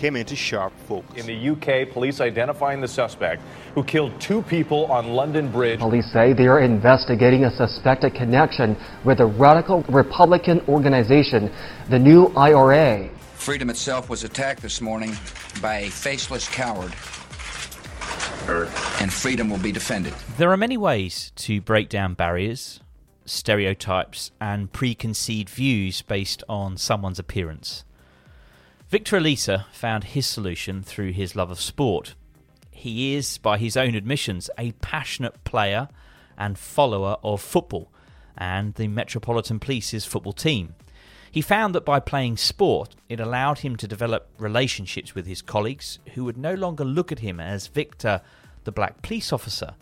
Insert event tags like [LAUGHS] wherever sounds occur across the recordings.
came into sharp focus. In the UK, police identifying the suspect who killed two people on London Bridge. Police say they are investigating a suspected connection with a radical Republican organization, the New IRA. Freedom itself was attacked this morning by a faceless coward. And freedom will be defended. There are many ways to break down barriers, stereotypes, and preconceived views based on someone's appearance. Victor Olisa found his solution through his love of sport. He is, by his own admissions, a passionate player and follower of football and the Metropolitan Police's football team. He found that by playing sport, it allowed him to develop relationships with his colleagues who would no longer look at him as Victor, the black police officer,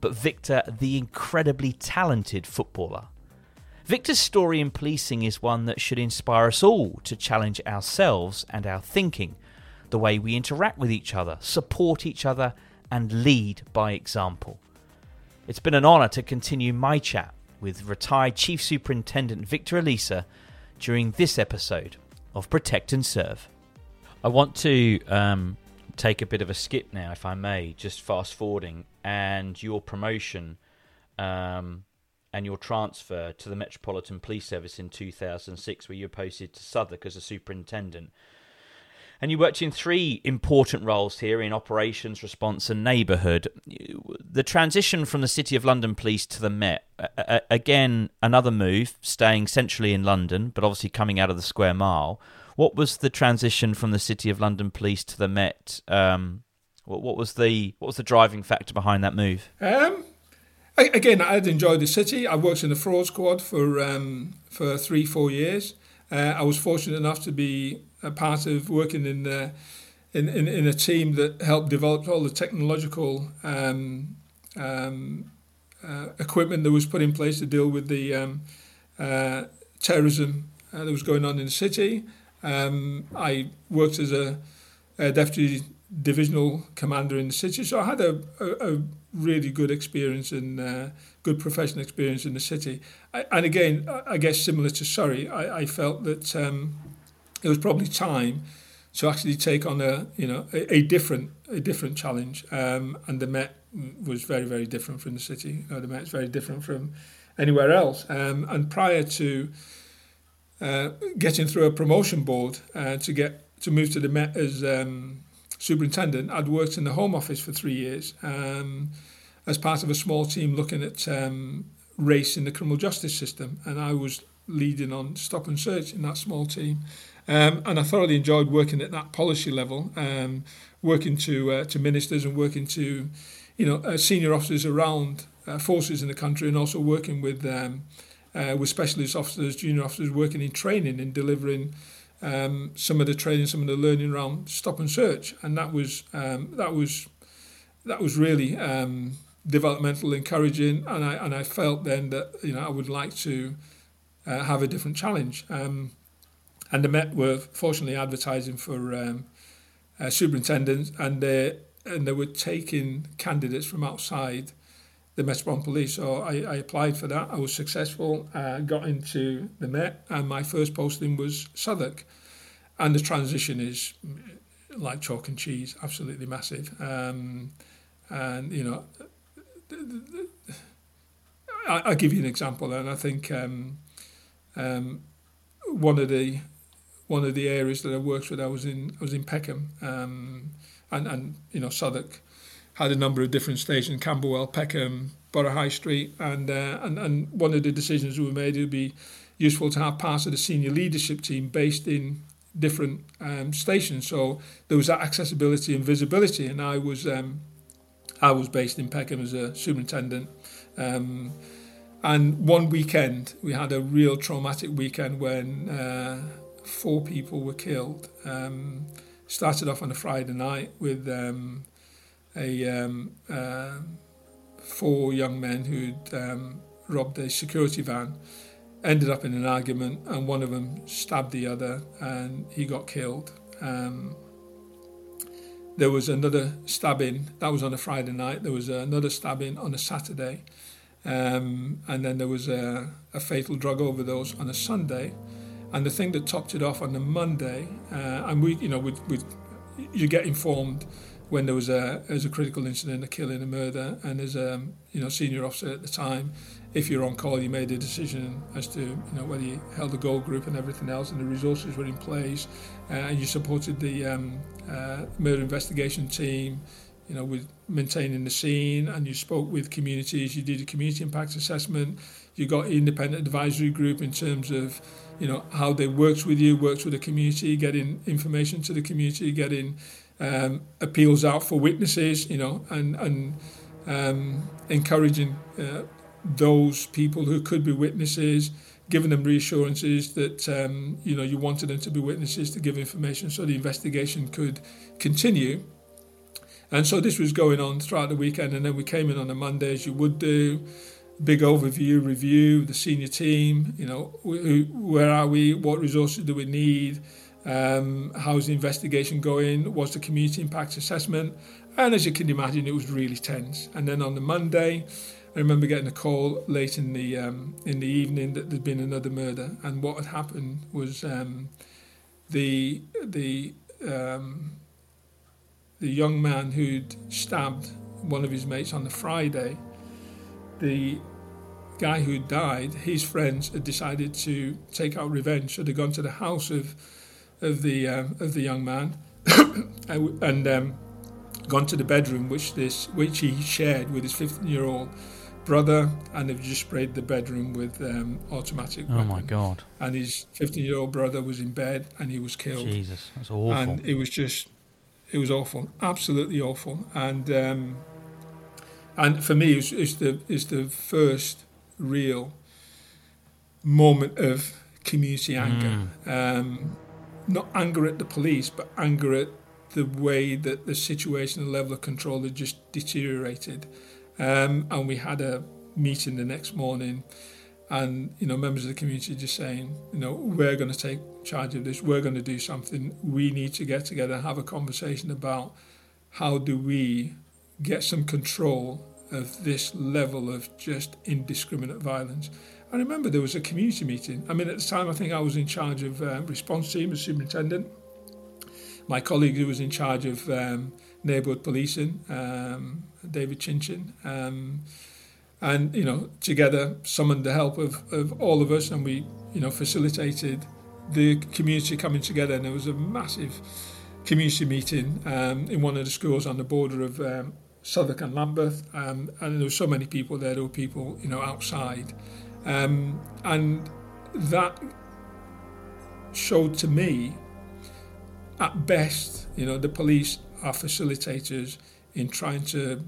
but Victor, the incredibly talented footballer. Victor's story in policing is one that should inspire us all to challenge ourselves and our thinking, the way we interact with each other, support each other, and lead by example. It's been an honour to continue my chat with retired Chief Superintendent Victor Olisa during this episode of Protect and Serve. I want to um, take a bit of a skip now, if I may, just fast forwarding, and your promotion um, and your transfer to the Metropolitan Police Service in 2006, where you were posted to Southwark as a superintendent. And you worked in three important roles here in operations, response, and neighbourhood. The transition from the City of London Police to the Met, again, another move, staying centrally in London, but obviously coming out of the Square Mile. What was the transition from the City of London Police to the Met? Um, what, was the what was the driving factor behind that move? Um, again, I'd enjoyed the city. I worked in the fraud squad for um, for three, four years. Uh, I was fortunate enough to be a part of working in, uh, in, in in a team that helped develop all the technological um, um, uh, equipment that was put in place to deal with the um, uh, terrorism uh, that was going on in the city. Um, I worked as a, a deputy divisional commander in the city, so I had a, a, a really good experience and uh, good professional experience in the city. I, and again, I guess similar to Surrey, I, I felt that um, it was probably time to actually take on a you know a, a different a different challenge. Um, and the Met was very very different from the city. You know, the Met's very different from anywhere else. Um, and prior to uh, getting through a promotion board uh, to get to move to the Met as um, superintendent, I'd worked in the Home Office for three years um, as part of a small team looking at um, race in the criminal justice system, and I was leading on stop and search in that small team. Um, and I thoroughly enjoyed working at that policy level, um, working to uh, to ministers and working to, you know, uh, senior officers around uh, forces in the country, and also working with um, uh, with specialist officers, junior officers, working in training and delivering um, some of the training, some of the learning around stop and search, and that was um, that was that was really um, developmental, encouraging, and I and I felt then that you know I would like to uh, have a different challenge. Um, and the Met were fortunately advertising for um, uh, superintendents, and they and they were taking candidates from outside the Metropolitan Police. So I, I applied for that. I was successful. Uh, got into the Met, and my first posting was Southwark. And the transition is like chalk and cheese, absolutely massive. Um, and you know, I, I'll give you an example, and I think um, um, one of the one of the areas that I worked with, I was in I was in Peckham, um, and and you know Southwark had a number of different stations, Camberwell, Peckham, Borough High Street, and uh, and and one of the decisions we made it would be useful to have parts of the senior leadership team based in different um, stations. So there was that accessibility and visibility, and I was um, I was based in Peckham as a superintendent. Um, and one weekend, we had a real traumatic weekend when uh, four people were killed. Um, started off on a Friday night with um, a um, uh, four young men who'd um, robbed a security van. Ended up in an argument, and one of them stabbed the other, and he got killed. Um, there was another stabbing that was on a Friday night. There was another stabbing on a Saturday, um, and then there was a, a fatal drug overdose on a Sunday. And the thing that topped it off on the Monday, uh, and we, you know, with, with you get informed when there was a as a critical incident, a killing, a murder, and as a you know senior officer at the time, if you're on call, you made a decision as to you know whether you held the gold group and everything else, and the resources were in place, uh, and you supported the um, uh, murder investigation team, you know, with maintaining the scene, and you spoke with communities. You did a community impact assessment. You got independent advisory group in terms of you know how they worked with you, worked with the community, getting information to the community, getting um, appeals out for witnesses, you know, and and um, encouraging uh, those people who could be witnesses, giving them reassurances that um, you know you wanted them to be witnesses to give information so the investigation could continue. And so this was going on throughout the weekend, and then we came in on a Monday, as you would do big overview review the senior team you know who, where are we what resources do we need um, how's the investigation going? What's the community impact assessment? And as you can imagine it was really tense. And then on the monday i remember getting a call late in the um, in the evening that there'd been another murder. And what had happened was um, the the um, the young man who'd stabbed one of his mates on the friday the guy who died, his friends had decided to take out revenge. So they'd gone to the house of of the um, of the young man [COUGHS] and um, gone to the bedroom which this which he shared with his 15 year old brother, and they've just sprayed the bedroom with um, automatic. Oh weapon. my god! And his 15 year old brother was in bed and he was killed. Jesus, that's awful. And it was just, it was awful, absolutely awful. And um, and for me, it's, it's the it's the first real moment of community anger. Um, not anger at the police, but anger at the way that the situation and level of control had just deteriorated. Um, and we had a meeting the next morning, and you know, members of the community just saying, you know, we're going to take charge of this. We're going to do something. We need to get together and have a conversation about how do we get some control of this level of just indiscriminate violence. I remember there was a community meeting. I mean, at the time, I think I was in charge of uh, response team as superintendent. My colleague who was in charge of um, neighbourhood policing, um, David Chinchin, um, and you know, together summoned the help of, of all of us, and we, you know, facilitated the community coming together. And there was a massive community meeting um, in one of the schools on the border of um, Southwark and Lambeth, um, and there were so many people there. There were people, you know, outside, um, and that showed to me, at best, you know, the police are facilitators in trying to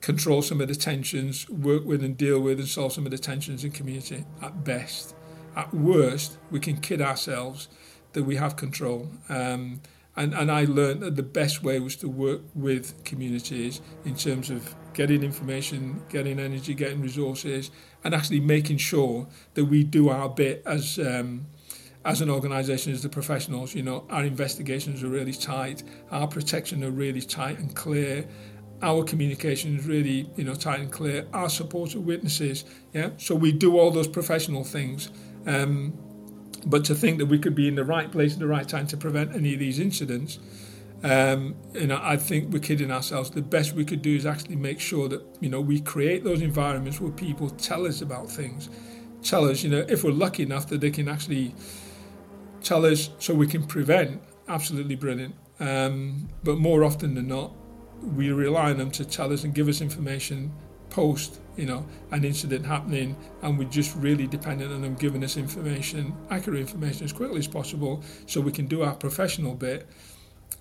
control some of the tensions, work with and deal with and solve some of the tensions in community at best. At worst, we can kid ourselves that we have control. Um, and, and I learned that the best way was to work with communities in terms of getting information, getting energy, getting resources, and actually making sure that we do our bit as um, as an organisation, as the professionals. You know, our investigations are really tight, our protection are really tight and clear, our communication is really you know tight and clear. Our support of witnesses, yeah. So we do all those professional things. Um, but to think that we could be in the right place at the right time to prevent any of these incidents, um, you know, I think we're kidding ourselves. The best we could do is actually make sure that you know we create those environments where people tell us about things, tell us, you know, if we're lucky enough that they can actually tell us so we can prevent. Absolutely brilliant. Um, but more often than not, we rely on them to tell us and give us information post you know an incident happening and we're just really dependent on them giving us information accurate information as quickly as possible so we can do our professional bit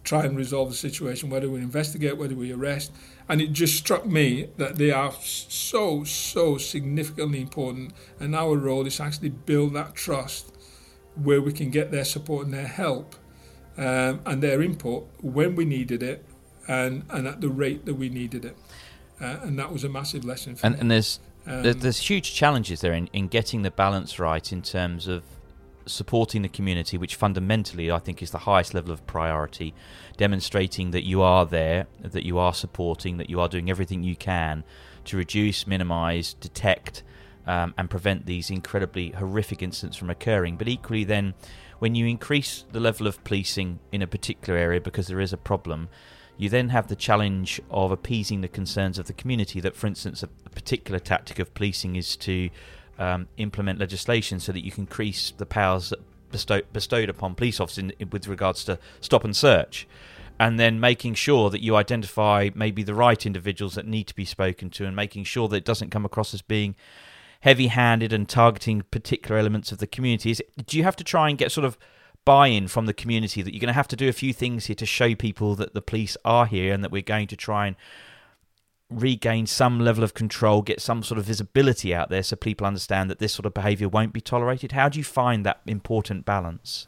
try and resolve the situation whether we investigate whether we arrest and it just struck me that they are so so significantly important and our role is actually build that trust where we can get their support and their help um, and their input when we needed it and, and at the rate that we needed it. Uh, and that was a massive lesson for and. And there's, Um, there's there's huge challenges there in, in getting the balance right in terms of supporting the community, which fundamentally I think is the highest level of priority, demonstrating that you are there, that you are supporting, that you are doing everything you can to reduce, minimise, detect, um, and prevent these incredibly horrific incidents from occurring. But equally, then, when you increase the level of policing in a particular area because there is a problem, you then have the challenge of appeasing the concerns of the community. That, for instance, a particular tactic of policing is to um, implement legislation so that you can increase the powers bestow, bestowed upon police officers in, in, with regards to stop and search. And then making sure that you identify maybe the right individuals that need to be spoken to, and making sure that it doesn't come across as being heavy-handed and targeting particular elements of the community. Is, do you have to try and get sort of buy-in from the community that you're going to have to do a few things here to show people that the police are here and that we're going to try and regain some level of control, get some sort of visibility out there so people understand that this sort of behaviour won't be tolerated? How do you find that important balance?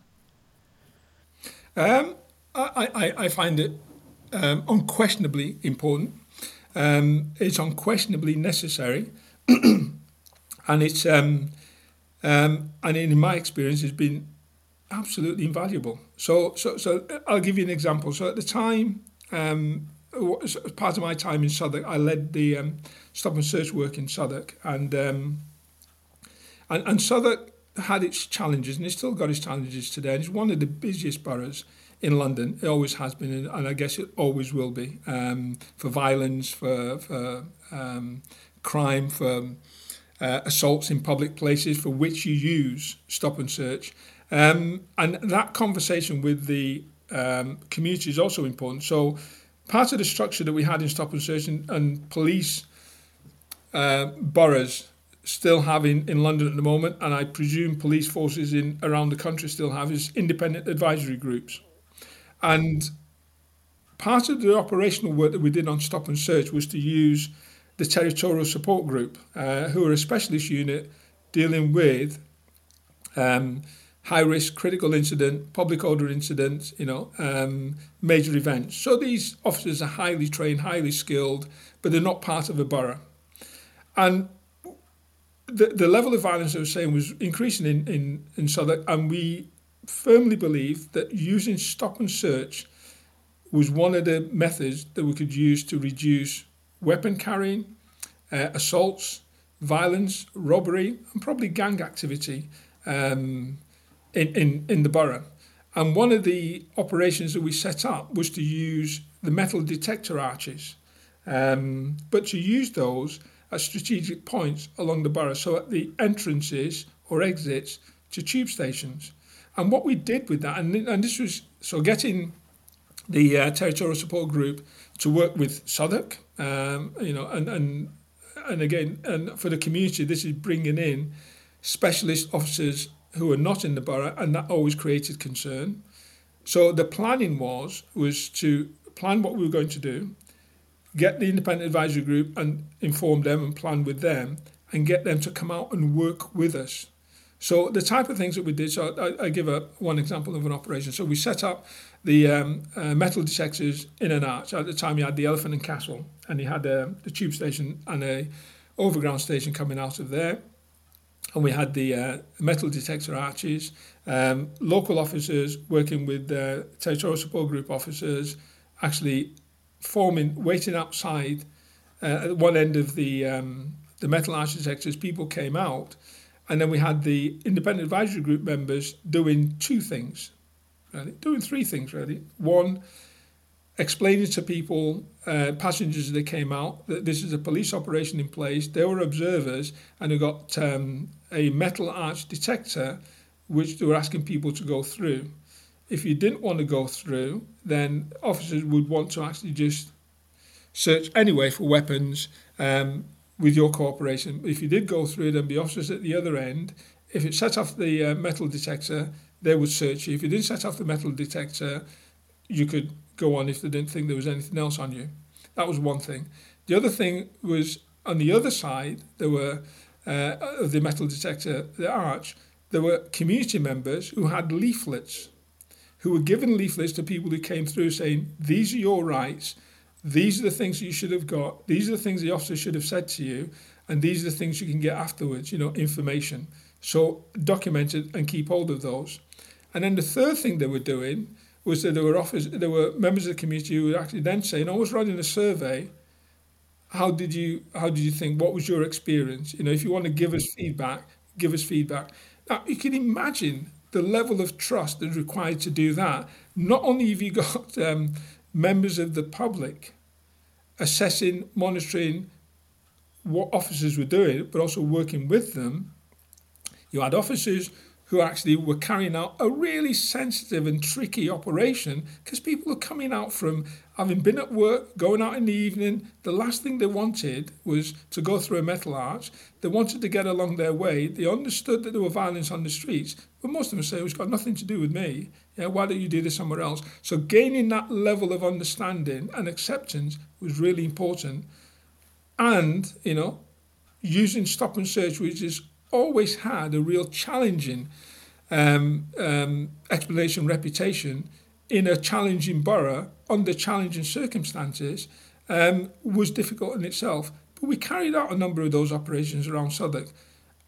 Um, I, I, I, find it um, unquestionably important. Um, it's unquestionably necessary, [CLEARS THROAT] and it's um, um, and in my experience, it's been absolutely invaluable. So, so, so I'll give you an example. So at the time, um, as part of my time in Southwark, I led the um, stop and search work in Southwark, and um, and, and Southwark had its challenges, and it's still got its challenges today. And it's one of the busiest boroughs in London. It always has been, and, I guess it always will be um, for violence, for, for um, crime, for uh, assaults in public places, for which you use stop and search. Um, and that conversation with the um, community is also important. So part of the structure that we had in stop and search and, and police uh, boroughs still have in, in London at the moment, and I presume police forces in around the country still have, is independent advisory groups. And part of the operational work that we did on stop and search was to use the territorial support group, uh, who are a specialist unit dealing with um, high risk critical incident, public order incidents, you know, um, major events. So these officers are highly trained, highly skilled, but they're not part of a borough. And the, the level of violence I was saying was increasing in, in, in Southwark, and we firmly believe that using stop and search was one of the methods that we could use to reduce weapon carrying, uh, assaults, violence, robbery, and probably gang activity um, in, in, in the borough. And one of the operations that we set up was to use the metal detector arches, um, but to use those at strategic points along the borough, so at the entrances or exits to tube stations. And what we did with that, and, and this was so getting the uh, territorial support group to work with Southwark, um, you know, and, and and again, and for the community, this is bringing in specialist officers who were not in the borough, and that always created concern. So the planning was was to plan what we were going to do, get the independent advisory group and inform them and plan with them, and get them to come out and work with us. So the type of things that we did. So I, I give a one example of an operation. So we set up the um, uh, metal detectors in an arch. At the time, you had the Elephant and Castle, and you had uh, the tube station and a overground station coming out of there. And we had the uh, metal detector arches, um, local officers working with territorial support group officers, actually forming, waiting outside uh, at one end of the um, the metal arch detectors. People came out, and then we had the independent advisory group members doing two things really, doing three things really. One, explaining to people, uh, passengers as they came out, that this is a police operation in place. They were observers and they got um, a metal arch detector, which they were asking people to go through. If you didn't want to go through, then officers would want to actually just search anyway for weapons um, with your cooperation. If you did go through, then the officers at the other end, if it set off the uh, metal detector, they would search you. If you didn't set off the metal detector, you could go on if they didn't think there was anything else on you. That was one thing. The other thing was on the other side, there were uh, of the metal detector, the arch, there were community members who had leaflets, who were given leaflets to people who came through saying, These are your rights, these are the things you should have got, these are the things the officer should have said to you, and these are the things you can get afterwards, you know, information. So document it and keep hold of those. And then the third thing they were doing was that there were officers, there were members of the community who were actually then saying, I was running a survey. How did you how did you think? What was your experience? You know, if you want to give us feedback, give us feedback. Now you can imagine the level of trust that's required to do that. Not only have you [LAUGHS] got um, members of the public assessing, monitoring what officers were doing, but also working with them. You had officers who actually were carrying out a really sensitive and tricky operation because people are coming out from having been at work, going out in the evening. The last thing they wanted was to go through a metal arch. They wanted to get along their way. They understood that there were violence on the streets, but most of them say it's got nothing to do with me. Yeah, why don't you do this somewhere else? So gaining that level of understanding and acceptance was really important. And, you know, using stop and search, which is always had a real challenging um, um, explanation reputation in a challenging borough under challenging circumstances um, was difficult in itself. But we carried out a number of those operations around Southwark,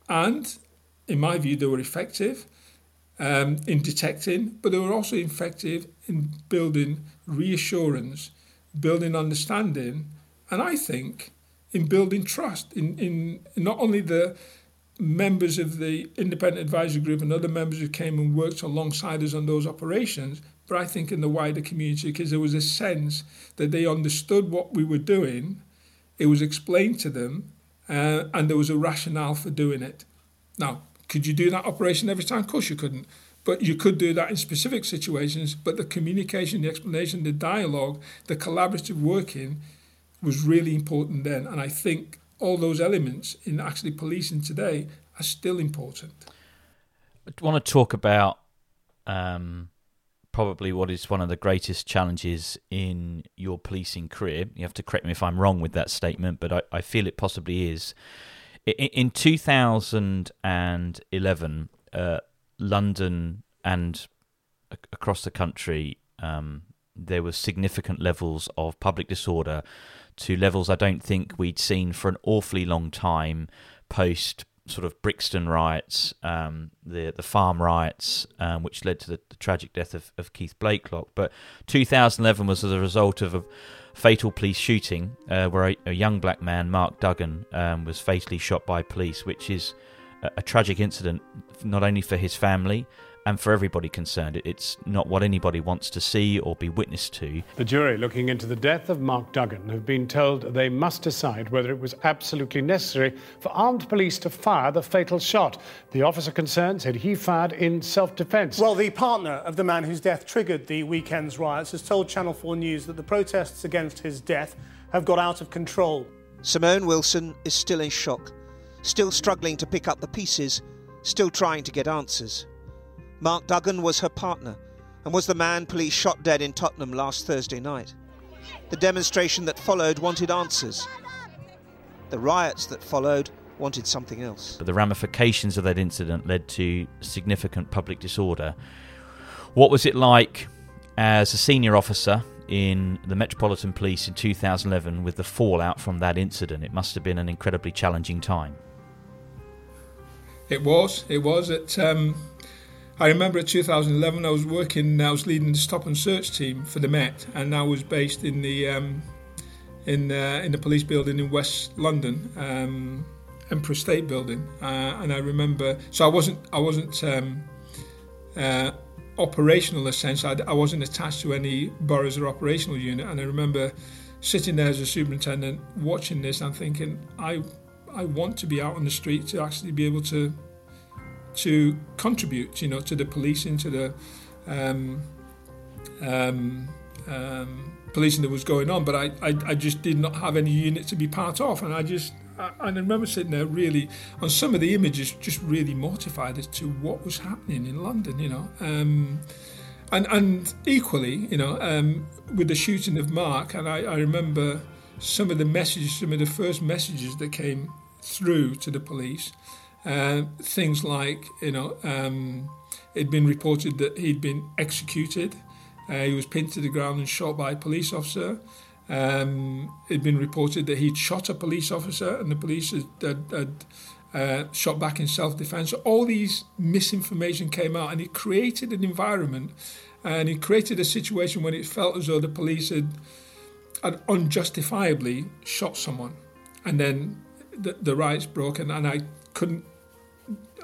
and in my view, they were effective um, in detecting, but they were also effective in building reassurance, building understanding, and I think in building trust in, in not only the members of the independent advisory group and other members who came and worked alongside us on those operations, but I think in the wider community because there was a sense that they understood what we were doing, it was explained to them, uh, and there was a rationale for doing it. Now, could you do that operation every time? Of course you couldn't. But you could do that in specific situations. But the communication, the explanation, the dialogue, the collaborative working was really important then. And I think all those elements in actually policing today are still important. I want to talk about um, probably what is one of the greatest challenges in your policing career. You have to correct me if I'm wrong with that statement, but I, I feel it possibly is. In, in 2011, uh, London and across the country, um, there were significant levels of public disorder to levels I don't think we'd seen for an awfully long time post sort of Brixton riots, um, the the farm riots, um, which led to the, the tragic death of, of, Keith Blakelock. But 2011 was as a result of a fatal police shooting uh, where a, a, young black man, Mark Duggan, um, was fatally shot by police, which is a, a tragic incident not only for his family and for everybody concerned. It's not what anybody wants to see or be witness to. The jury looking into the death of Mark Duggan have been told they must decide whether it was absolutely necessary for armed police to fire the fatal shot. The officer concerned said he fired in self defence. Well, the partner of the man whose death triggered the weekend's riots has told Channel 4 News that the protests against his death have got out of control. Simone Wilson is still in shock, still struggling to pick up the pieces still trying to get answers. Mark Duggan was her partner and was the man police shot dead in Tottenham last Thursday night. The demonstration that followed wanted answers. The riots that followed wanted something else. But the ramifications of that incident led to significant public disorder. What was it like as a senior officer in the Metropolitan Police in 2011 with the fallout from that incident? It must have been an incredibly challenging time. It was. It was. It. Um, I remember in 2011 I was working. I was leading the stop and search team for the Met, and I was based in the um, in uh, in the police building in West London, um, Empress State Building. Uh, and I remember. So I wasn't. I wasn't. Um, uh, operational in a sense. I, I wasn't attached to any boroughs or operational unit, and I remember sitting there as a superintendent watching this and thinking, I I want to be out on the street to actually be able to to contribute, you know, to the policing, to the um, um, um, policing that was going on. But I, I, I just did not have any unit to be part of, and I just I, I remember sitting there really on some of the images, just really mortified as to what was happening in London, you know. Um, and and equally, you know, um, with the shooting of Mark, and I, I remember some of the messages, some of the first messages that came through to the police. Uh, things like, you know, um, it'd been reported that he'd been executed. Uh, he was pinned to the ground and shot by a police officer. Um, it'd been reported that he'd shot a police officer and the police had, had, had uh, shot back in self defense. So all these misinformation came out and it created an environment and it created a situation when it felt as though the police had, had unjustifiably shot someone. And then the, the riots broke, and, and I couldn't,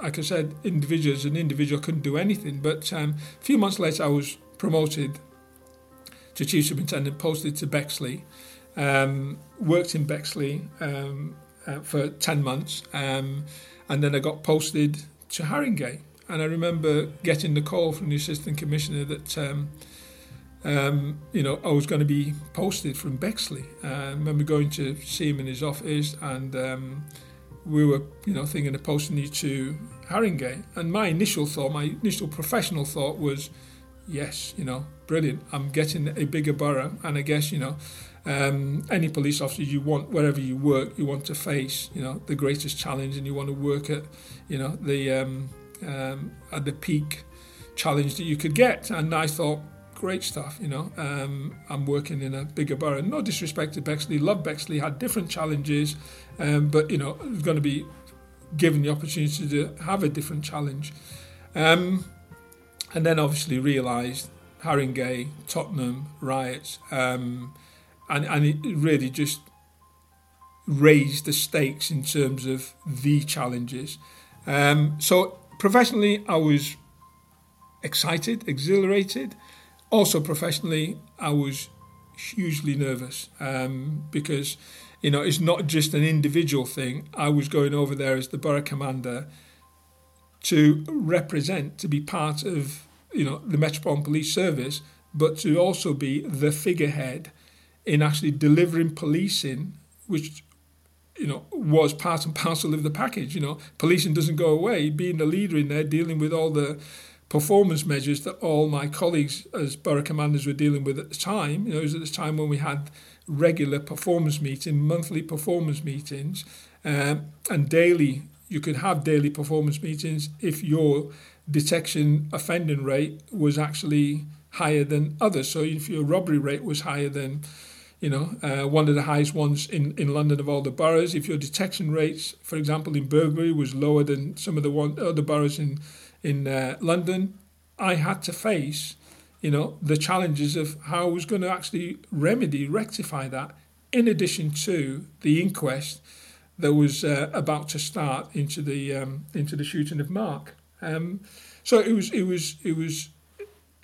like I said, individuals an individual couldn't do anything. But um, a few months later, I was promoted to chief superintendent, posted to Bexley, um, worked in Bexley um, uh, for 10 months, um, and then I got posted to Haringey. And I remember getting the call from the assistant commissioner that um, um, you know, I was going to be posted from Bexley. Uh, I remember going to see him in his office, and um, we were, you know, thinking of posting you to Haringey. And my initial thought, my initial professional thought was, yes, you know, brilliant. I'm getting a bigger borough, and I guess, you know, um, any police officer you want, wherever you work, you want to face, you know, the greatest challenge, and you want to work at, you know, the um, um, at the peak challenge that you could get. And I thought great stuff, you know. Um, I'm working in a bigger borough. No disrespect to Bexley, love Bexley, had different challenges, um, but, you know, going to be given the opportunity to have a different challenge. Um, and then obviously realised Haringey, Tottenham, riots, um, and, and it really just raised the stakes in terms of the challenges. Um, so professionally, I was excited, exhilarated. Also, professionally, I was hugely nervous um, because, you know, it's not just an individual thing. I was going over there as the borough commander to represent, to be part of, you know, the Metropolitan Police Service, but to also be the figurehead in actually delivering policing, which you know, was part and parcel of the package. You know, policing doesn't go away. Being the leader in there, dealing with all the performance measures that all my colleagues as borough commanders were dealing with at the time. You know, it was at the time when we had regular performance meetings, monthly performance meetings, um, and daily. You could have daily performance meetings if your detection offending rate was actually higher than others. So if your robbery rate was higher than you know, uh, one of the highest ones in, in London of all the boroughs. If your detection rates, for example, in burglary was lower than some of the one, other boroughs in in uh, London, I had to face, you know, the challenges of how I was going to actually remedy, rectify that, in addition to the inquest that was uh, about to start into the um, into the shooting of Mark. Um, so it was it was it was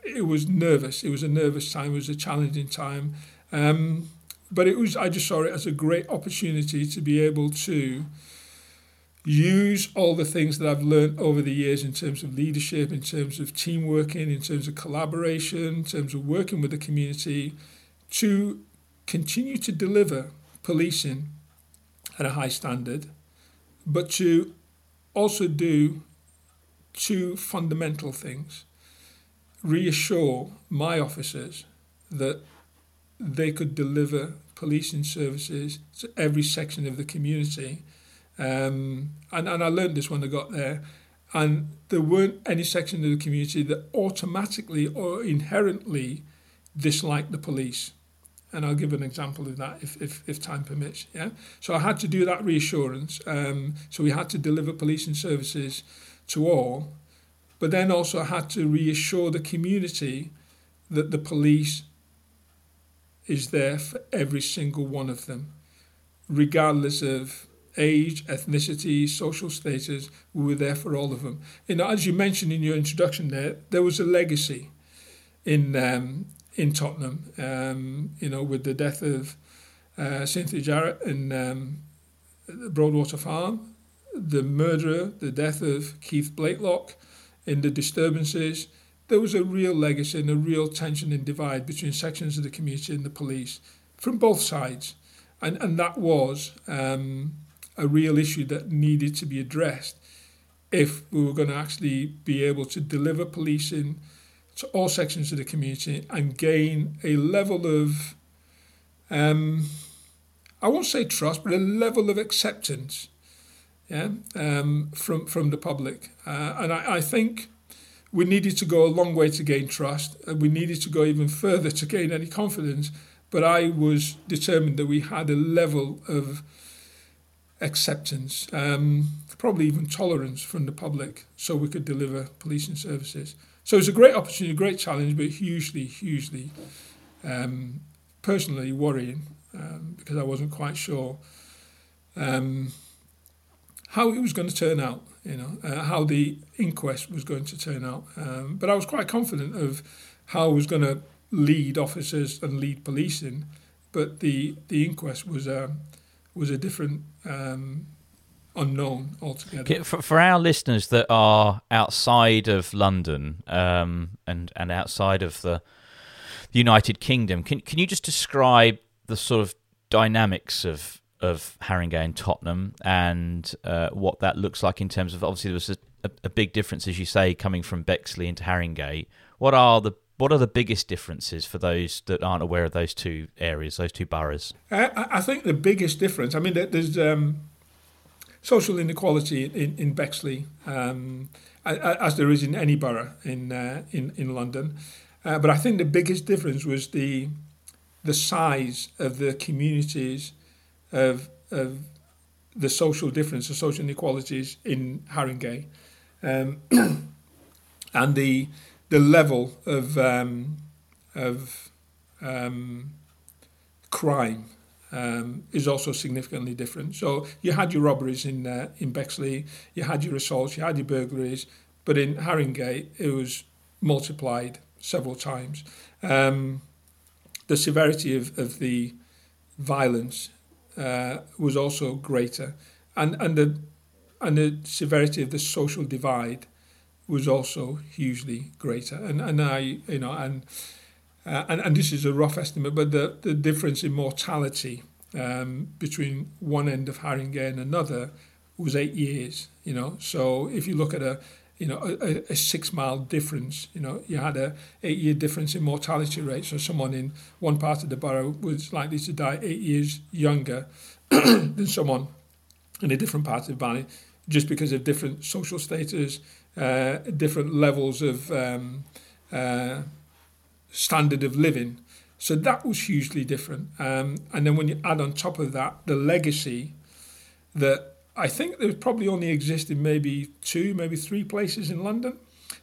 it was nervous. It was a nervous time. It was a challenging time. Um, but it was I just saw it as a great opportunity to be able to use all the things that I've learned over the years in terms of leadership, in terms of team working, in terms of collaboration, in terms of working with the community to continue to deliver policing at a high standard, but to also do two fundamental things reassure my officers that they could deliver policing services to every section of the community. Um, and, and I learned this when I got there. And there weren't any section of the community that automatically or inherently disliked the police. And I'll give an example of that if, if, if time permits. Yeah. So I had to do that reassurance. Um, so we had to deliver policing services to all, but then also had to reassure the community that the police is there for every single one of them, regardless of age, ethnicity, social status. We were there for all of them. You know, as you mentioned in your introduction, there there was a legacy in um, in Tottenham. Um, you know, with the death of uh, Cynthia Jarrett in um, Broadwater Farm, the murderer, the death of Keith Blakelock, in the disturbances. There was a real legacy and a real tension and divide between sections of the community and the police from both sides. And, and that was um, a real issue that needed to be addressed if we were going to actually be able to deliver policing to all sections of the community and gain a level of, um, I won't say trust, but a level of acceptance yeah, um, from, from the public. Uh, and I, I think we needed to go a long way to gain trust, and we needed to go even further to gain any confidence. But I was determined that we had a level of acceptance, um, probably even tolerance from the public, so we could deliver policing services. So it's a great opportunity, a great challenge, but hugely, hugely um, personally worrying um, because I wasn't quite sure um, how it was going to turn out, you know, uh, how the inquest was going to turn out. Um, but I was quite confident of how I was going to lead officers and lead policing. But the the inquest was a was a different um, unknown altogether. For, for our listeners that are outside of London um, and and outside of the, United Kingdom, can can you just describe the sort of dynamics of of Haringey and Tottenham and uh, what that looks like in terms of obviously there was a, a, a, big difference as you say coming from Bexley into Haringey. What are the what are the biggest differences for those that aren't aware of those two areas, those two boroughs? I, I think the biggest difference. I mean, there's um, social inequality in, in Bexley, um, as there is in any borough in uh, in in London. Uh, but I think the biggest difference was the the size of the communities of of the social difference, the social inequalities in Haringey, um, [CLEARS THROAT] and the the level of um, of um, crime um, is also significantly different. So you had your robberies in uh, in Bexley, you had your assaults, you had your burglaries, but in Haringey it was multiplied several times. Um, the severity of, of the violence uh, was also greater, and and the and the severity of the social divide was also hugely greater. And and I you know and uh, and, and this is a rough estimate, but the, the difference in mortality um, between one end of Haringey and another was eight years. You know, so if you look at a you know a, a six mile difference, you know you had a eight year difference in mortality rate. So someone in one part of the borough was likely to die eight years younger [CLEARS THROAT] than someone in a different part of the valley, just because of different social status, uh, different levels of um, uh, standard of living. So that was hugely different. Um, and then when you add on top of that the legacy that I think there probably only existed maybe two, maybe three places in London,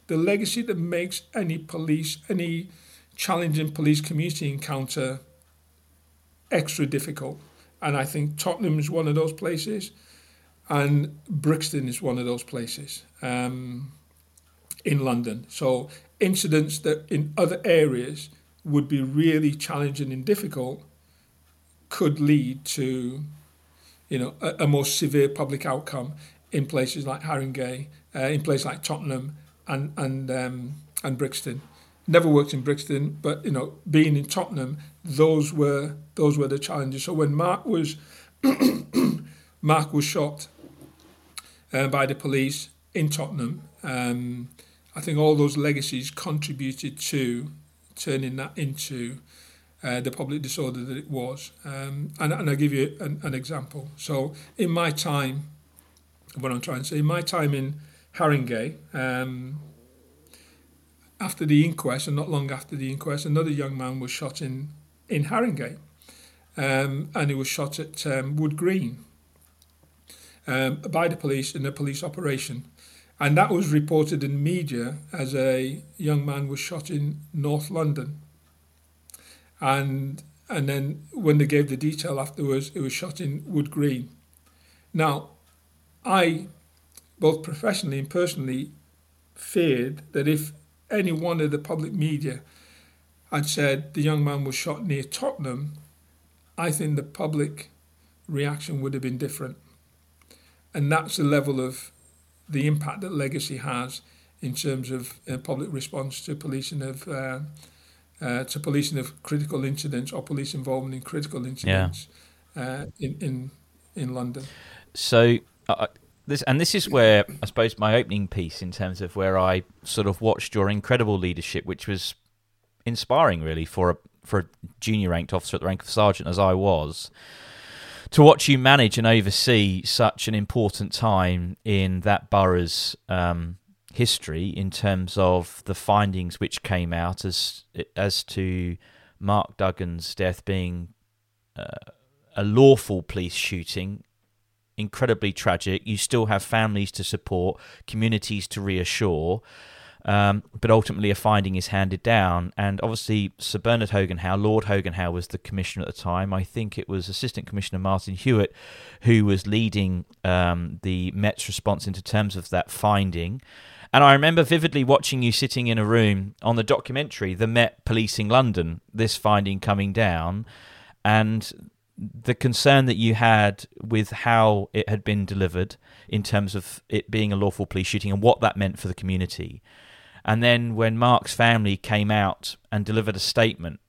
the legacy that makes any police, any challenging police community encounter extra difficult. And I think Tottenham is one of those places, and Brixton is one of those places um, in London. So incidents that in other areas would be really challenging and difficult could lead to you know a, a more severe public outcome in places like Haringey, uh, in places like Tottenham and and um, and Brixton. Never worked in Brixton, but you know, being in Tottenham, those were those were the challenges. So when Mark was [CLEARS THROAT] Mark was shot uh, by the police, in Tottenham. Um, I think all those legacies contributed to turning that into uh, the public disorder that it was. Um, and, and I'll give you an, an, example. So, in my time, what I'm trying to say, in my time in Haringey, um, after the inquest, and not long after the inquest, another young man was shot in, in Haringey. Um, and he was shot at um, Wood Green um, by the police in a police operation. And that was reported in media as a young man was shot in North London. And and then when they gave the detail afterwards, it was shot in Wood Green. Now, I, both professionally and personally, feared that if any one of the public media had said the young man was shot near Tottenham, I think the public reaction would have been different. And that's the level of the impact that legacy has in terms of uh, public response to policing of uh, uh, to policing of critical incidents or police involvement in critical incidents yeah. Uh, in in in London. So uh, this and this is where I suppose my opening piece in terms of where I sort of watched your incredible leadership, which was inspiring really for a for a junior ranked officer at the rank of sergeant as I was to watch you manage and oversee such an important time in that borough's um, history in terms of the findings which came out as as to Mark Duggan's death being uh, a lawful police shooting incredibly tragic. You still have families to support communities to reassure um, but ultimately, a finding is handed down. And obviously, Sir Bernard Hogan-Howe, Lord Hogan-Howe was the commissioner at the time. I think it was Assistant Commissioner Martin Hewitt who was leading um, the Met's response into terms of that finding. And I remember vividly watching you sitting in a room on the documentary, The Met Policing London, this finding coming down, and the concern that you had with how it had been delivered in terms of it being a lawful police shooting and what that meant for the community. And then when Mark's family came out and delivered a statement,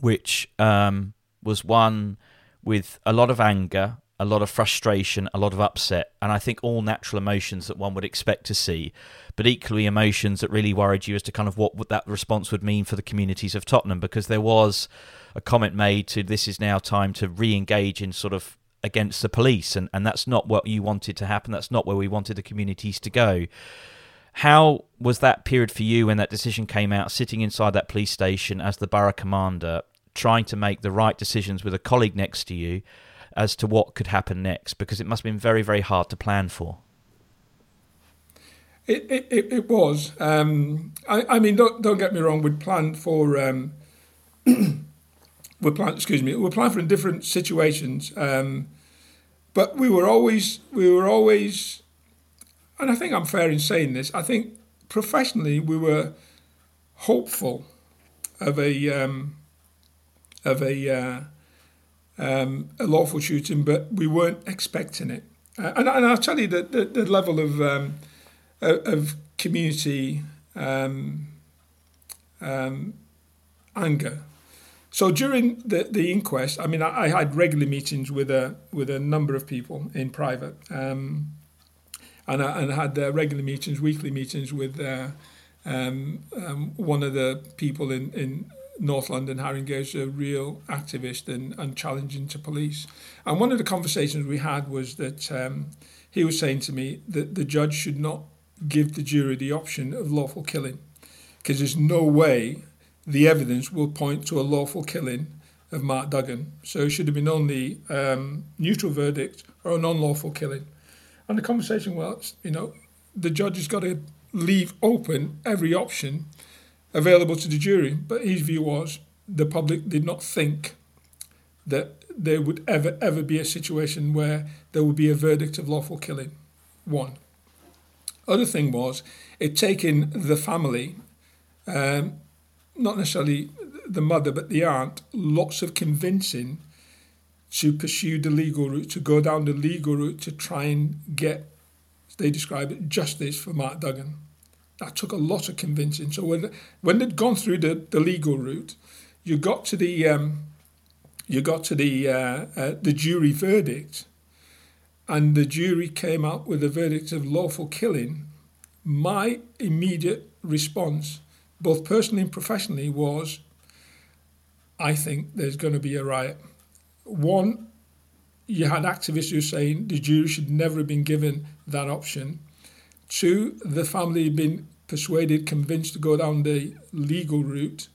which um, was one with a lot of anger, a lot of frustration, a lot of upset, and I think all natural emotions that one would expect to see, but equally emotions that really worried you as to kind of what that response would mean for the communities of Tottenham, because there was a comment made to this is now time to re-engage in sort of against the police, and, and that's not what you wanted to happen. That's not where we wanted the communities to go. How was that period for you when that decision came out, sitting inside that police station as the borough commander, trying to make the right decisions with a colleague next to you as to what could happen next? Because it must have been very, very hard to plan for. It, it, it was. Um, I, I mean, don't, don't get me wrong, we'd planned for. Um, [CLEARS THROAT] we're plan, excuse me, we're for in different situations, um, but we were always we were always and I think I'm fair in saying this, I think professionally we were hopeful of a um, of a uh, um, a lawful shooting, but we weren't expecting it. Uh, and, and I'll tell you that the, the, level of um, of community um, um, anger. So during the, the inquest, I mean, I, I, had regular meetings with a with a number of people in private. Um, and I, and had uh, regular meetings, weekly meetings with uh, um, um, one of the people in, in North London, Haringey, a real activist and, and challenging to police. And one of the conversations we had was that um, he was saying to me that the judge should not give the jury the option of lawful killing because there's no way the evidence will point to a lawful killing of Mark Duggan. So it should have been only um, neutral verdict or a non-lawful killing. And the conversation was, you know, the judge has got to leave open every option available to the jury. But his view was the public did not think that there would ever, ever be a situation where there would be a verdict of lawful killing. One. Other thing was it taken the family, um, not necessarily the mother, but the aunt, lots of convincing to pursue the legal route, to go down the legal route to try and get, as they describe it, justice for Mark Duggan. That took a lot of convincing. So when when they'd gone through the, the legal route, you got to the um, you got to the uh, uh, the jury verdict, and the jury came out with a verdict of lawful killing, my immediate response, both personally and professionally, was I think there's going to be a riot. One, you had activists who were saying the Jews should never have been given that option. Two, the family had been persuaded, convinced to go down the legal route.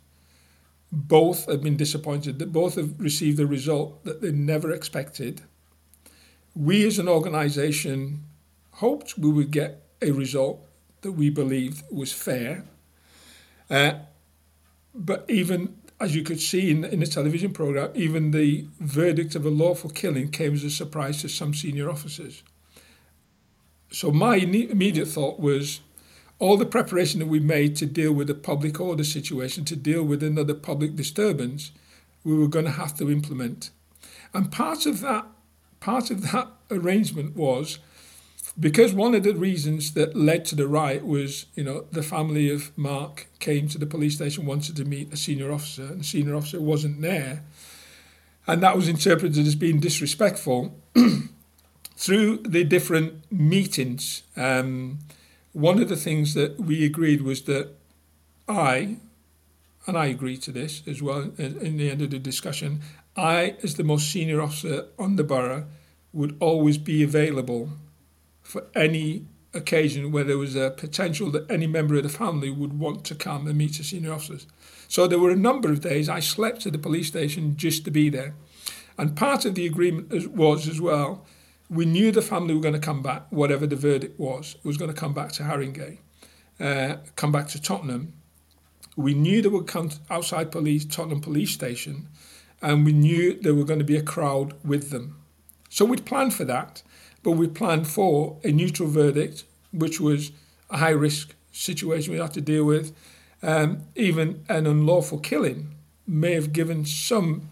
Both have been disappointed. That both have received a result that they never expected. We as an organisation hoped we would get a result that we believed was fair. Uh, but even as you could see in, in the television program, even the verdict of a lawful killing came as a surprise to some senior officers. So my immediate thought was all the preparation that we made to deal with the public order situation, to deal with another public disturbance, we were going to have to implement. And part of that, part of that arrangement was because one of the reasons that led to the riot was, you know, the family of Mark came to the police station, wanted to meet a senior officer, and the senior officer wasn't there. And that was interpreted as being disrespectful. [CLEARS THROAT] Through the different meetings, um, one of the things that we agreed was that I, and I agreed to this as well in the end of the discussion, I, as the most senior officer on the borough, would always be available for any occasion where there was a potential that any member of the family would want to come and meet the senior officers. So there were a number of days I slept at the police station just to be there. And part of the agreement was as well, we knew the family were going to come back, whatever the verdict was, was going to come back to Haringey, uh, come back to Tottenham. We knew they would come outside police, Tottenham police station, and we knew there were going to be a crowd with them. So we'd planned for that but we planned for a neutral verdict, which was a high risk situation we had to deal with. Um, even an unlawful killing may have given some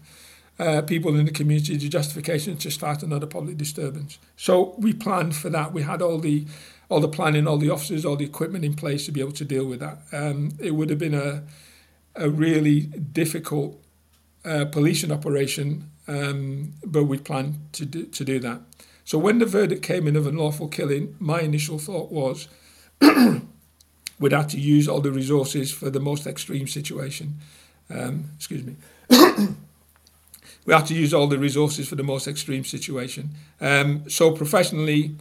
uh, people in the community the justification to start another public disturbance. So we planned for that. We had all the all the planning, all the officers, all the equipment in place to be able to deal with that. Um, it would have been a a really difficult uh, policing operation, um, but we planned to do, to do that. So when the verdict came in of unlawful killing, my initial thought was [CLEARS THROAT] we'd have to use all the resources for the most extreme situation. Um, excuse me. [CLEARS THROAT] we have to use all the resources for the most extreme situation. Um, so professionally,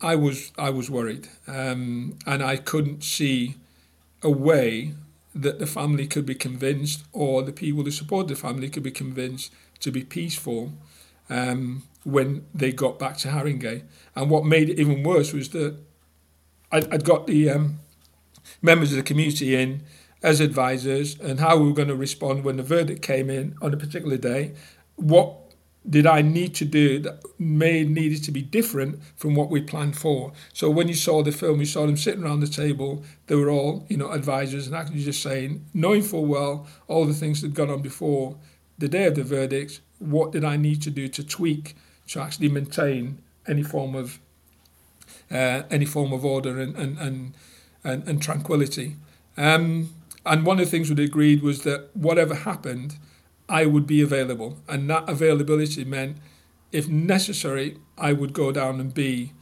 I was I was worried, um, and I couldn't see a way that the family could be convinced, or the people who support the family could be convinced to be peaceful um, when they got back to Haringey. And what made it even worse was that I'd, I'd got the um, members of the community in as advisors and how we were going to respond when the verdict came in on a particular day. What did I need to do that may needed to be different from what we planned for? So when you saw the film, you saw them sitting around the table. They were all, you know, advisors and actually just saying, knowing full well all the things that had gone on before the day of the verdict, what did I need to do to tweak to actually maintain any form of uh, any form of order and and and, and, and tranquility. Um, and one of the things we agreed was that whatever happened, I would be available, and that availability meant, if necessary, I would go down and be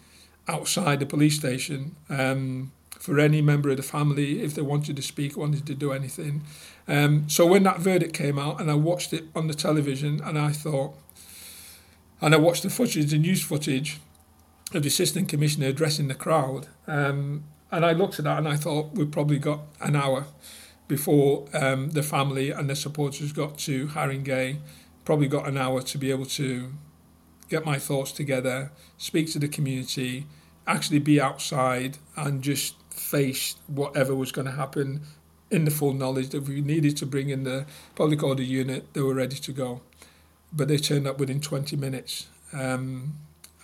outside the police station um, for any member of the family if they wanted to speak, wanted to do anything. Um, so when that verdict came out, and I watched it on the television, and I thought, and I watched the footage, the news footage of the assistant commissioner addressing the crowd. Um, and I looked at that and I thought we've probably got an hour before um, the family and the supporters got to Haringey. Probably got an hour to be able to get my thoughts together, speak to the community, actually be outside and just face whatever was going to happen in the full knowledge that we needed to bring in the public order unit, they were ready to go but they turned up within 20 minutes. Um,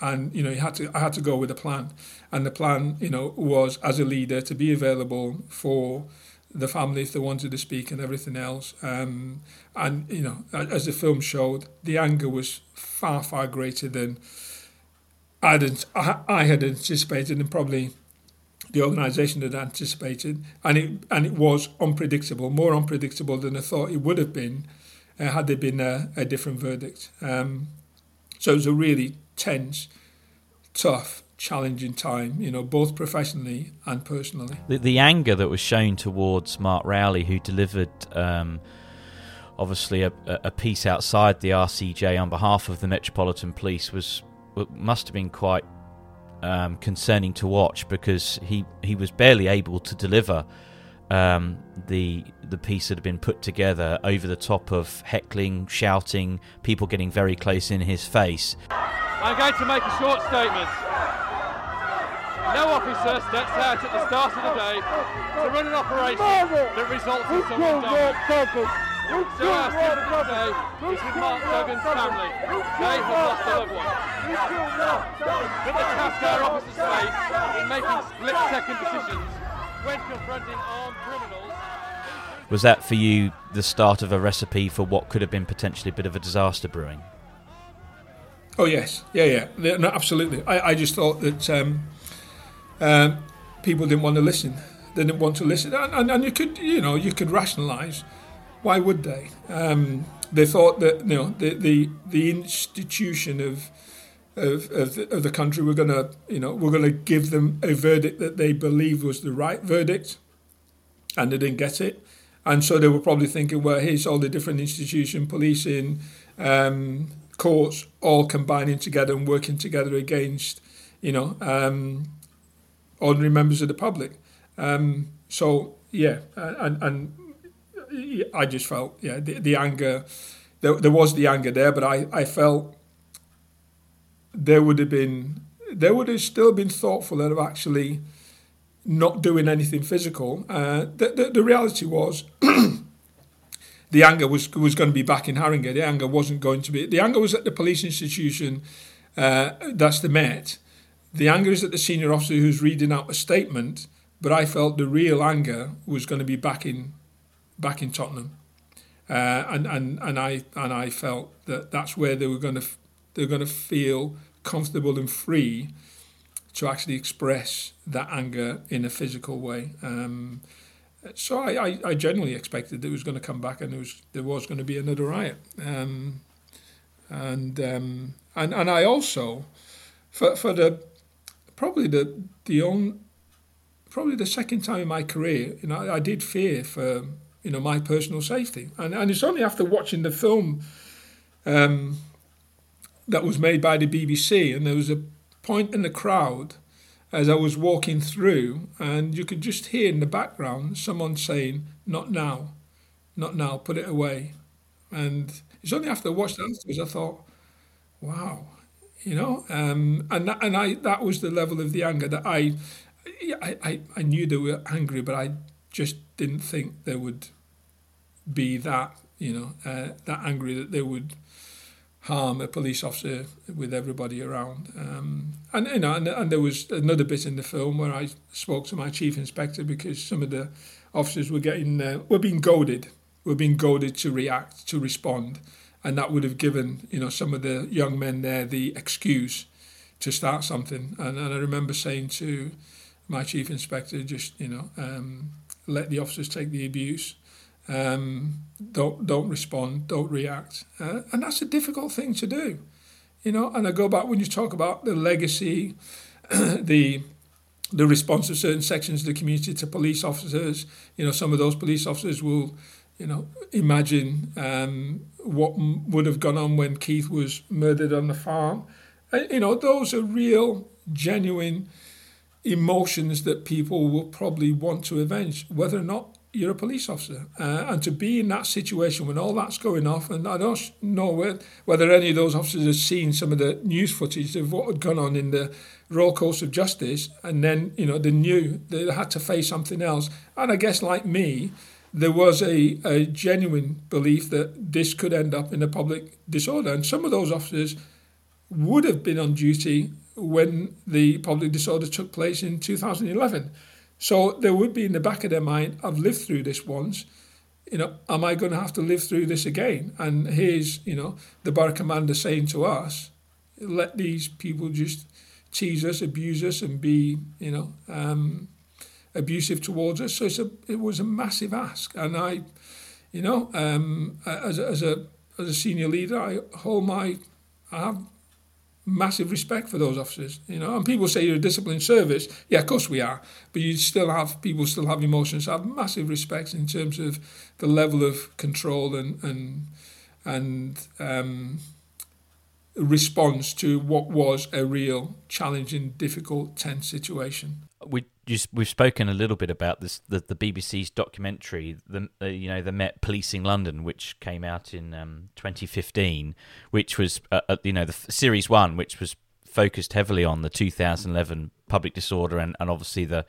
and you know, you had to, I had to go with a plan, and the plan, you know, was as a leader to be available for the family if they wanted to speak and everything else. Um, and you know, as the film showed, the anger was far, far greater than I'd, I had anticipated, and probably the organisation had anticipated, and it and it was unpredictable, more unpredictable than I thought it would have been uh, had there been a, a different verdict. Um, so it was a really tense tough, challenging time, you know, both professionally and personally. The, the anger that was shown towards Mark Rowley, who delivered um, obviously a, a piece outside the RCJ on behalf of the Metropolitan Police, was must have been quite um, concerning to watch because he, he was barely able to deliver um, the the piece that had been put together over the top of heckling, shouting, people getting very close in his face. I'm going to make a short statement. No officer steps out at the start of the day to run an operation that results in someone dying. So our sympathy today is with Mark Duggan's family. They have lost a loved one. But the task our officers face in making split-second decisions when confronting armed criminals was that for you the start of a recipe for what could have been potentially a bit of a disaster brewing? Oh yes, yeah, yeah, no, absolutely. I, I just thought that um, um, people didn't want to listen. They didn't want to listen, and, and, and you could, you know, you could rationalise. Why would they? Um, they thought that you know the the, the institution of of, of the, of the country were going to, you know, we're going to give them a verdict that they believed was the right verdict, and they didn't get it. And so they were probably thinking, well, here's all the different institutions, policing, um, courts, all combining together and working together against, you know, um, ordinary members of the public. Um, so yeah, and, and I just felt yeah the, the anger, there, there was the anger there, but I, I felt there would have been there would have still been thoughtful of actually not doing anything physical. Uh, the, the, the reality was [CLEARS THROAT] the anger was was going to be back in Haringey. The anger wasn't going to be. The anger was at the police institution. Uh, that's the Met. The anger is at the senior officer who's reading out a statement. But I felt the real anger was going to be back in back in Tottenham, uh, and and and I and I felt that that's where they were going to they're going to feel comfortable and free to actually express that anger in a physical way. Um, so I, I, I, genuinely expected it was going to come back and there was there was going to be another riot. Um, and um, and and I also for for the probably the the on probably the second time in my career, you know, I, I did fear for you know my personal safety. And and it's only after watching the film um, that was made by the BBC, and there was a point in the crowd as I was walking through, and you could just hear in the background someone saying, "Not now, not now, put it away." And it's only after I watched that afterwards I thought, "Wow." You know, um, and that, and I that was the level of the anger that I, I, I knew they were angry, but I just didn't think they would be that, you know, uh, that angry that they would harm a police officer with everybody around. Um, and you know, and, and there was another bit in the film where I spoke to my chief inspector because some of the officers were getting uh, were being goaded, were being goaded to react, to respond, and that would have given you know some of the young men there the excuse to start something. And, and I remember saying to my chief inspector, just you know, um, let the officers take the abuse um, don't don't respond, don't react, uh, and that's a difficult thing to do, you know. And I go back when you talk about the legacy, [CLEARS THROAT] the the response of certain sections of the community to police officers. You know, some of those police officers will, you know, imagine um, what m- would have gone on when Keith was murdered on the farm. And, you know, those are real, genuine emotions that people will probably want to avenge, whether or not you're a police officer. Uh, and to be in that situation when all that's going off, and I don't know whether any of those officers have seen some of the news footage of what had gone on in the Royal Courts of Justice, and then, you know, they knew they had to face something else. And I guess, like me, there was a, a genuine belief that this could end up in a public disorder. And some of those officers would have been on duty when the public disorder took place in 2011. So there would be in the back of their mind, I've lived through this once. You know, am I going to have to live through this again? And here's, you know, the bar commander saying to us, let these people just tease us, abuse us, and be, you know, um, abusive towards us. So it's a, it was a massive ask. And I, you know, um, as, a, as a as a senior leader, I hold my, I have massive respect for those officers. You know, and people say you're a disciplined service. Yeah, of course we are, but you still have people still have emotions. I have massive respect in terms of the level of control and and and um, response to what was a real challenging, difficult, tense situation. We just, we've spoken a little bit about this the, the BBC's documentary, the uh, you know the Met Policing London, which came out in um, 2015, which was uh, uh, you know the series one, which was focused heavily on the 2011 public disorder and, and obviously the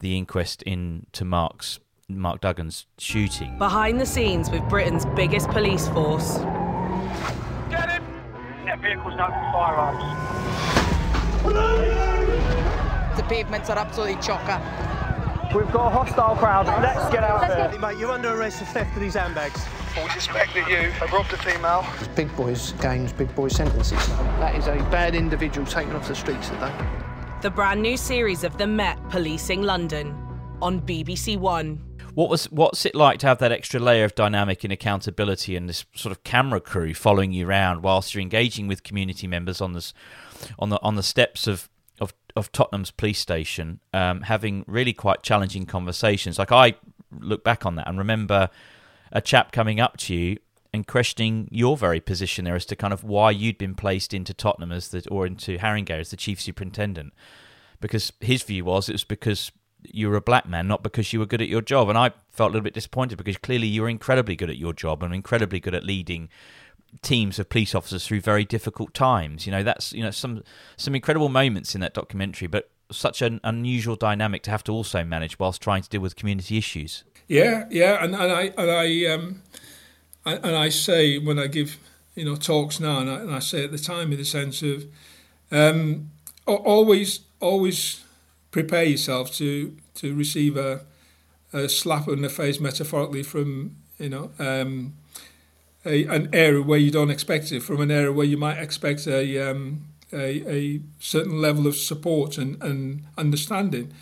the inquest into Mark's Mark Duggan's shooting. Behind the scenes with Britain's biggest police force. Get him! Net vehicles not for firearms. The pavements are absolutely chocker. We've got a hostile crowd. Let's get out Let's there. Hey, mate, you're under arrest for theft of these handbags. We suspect that you have robbed a female. Big boys games, big boy sentences. That is a bad individual taken off the streets today. The brand new series of The Met Policing London on BBC One. What was what's it like to have that extra layer of dynamic and accountability and this sort of camera crew following you around whilst you're engaging with community members on this on the on the steps of of, Tottenham's police station, um, having really quite challenging conversations. Like I look back on that and remember a chap coming up to you and questioning your very position there as to kind of why you'd been placed into Tottenham as the or into Haringey as the chief superintendent, because his view was it was because you were a black man, not because you were good at your job. And I felt a little bit disappointed because clearly you were incredibly good at your job and incredibly good at leading teams of police officers through very difficult times. You know, that's you know some some incredible moments in that documentary, but such an unusual dynamic to have to also manage whilst trying to deal with community issues. Yeah, yeah, and, and I and I um, and I say when I give you know talks now, and I, and I say at the time in the sense of um, always always prepare yourself to to receive a, a slap in the face metaphorically from you know um, a, an area where you don't expect it, from an area where you might expect a um, a, a certain level of support and, and understanding.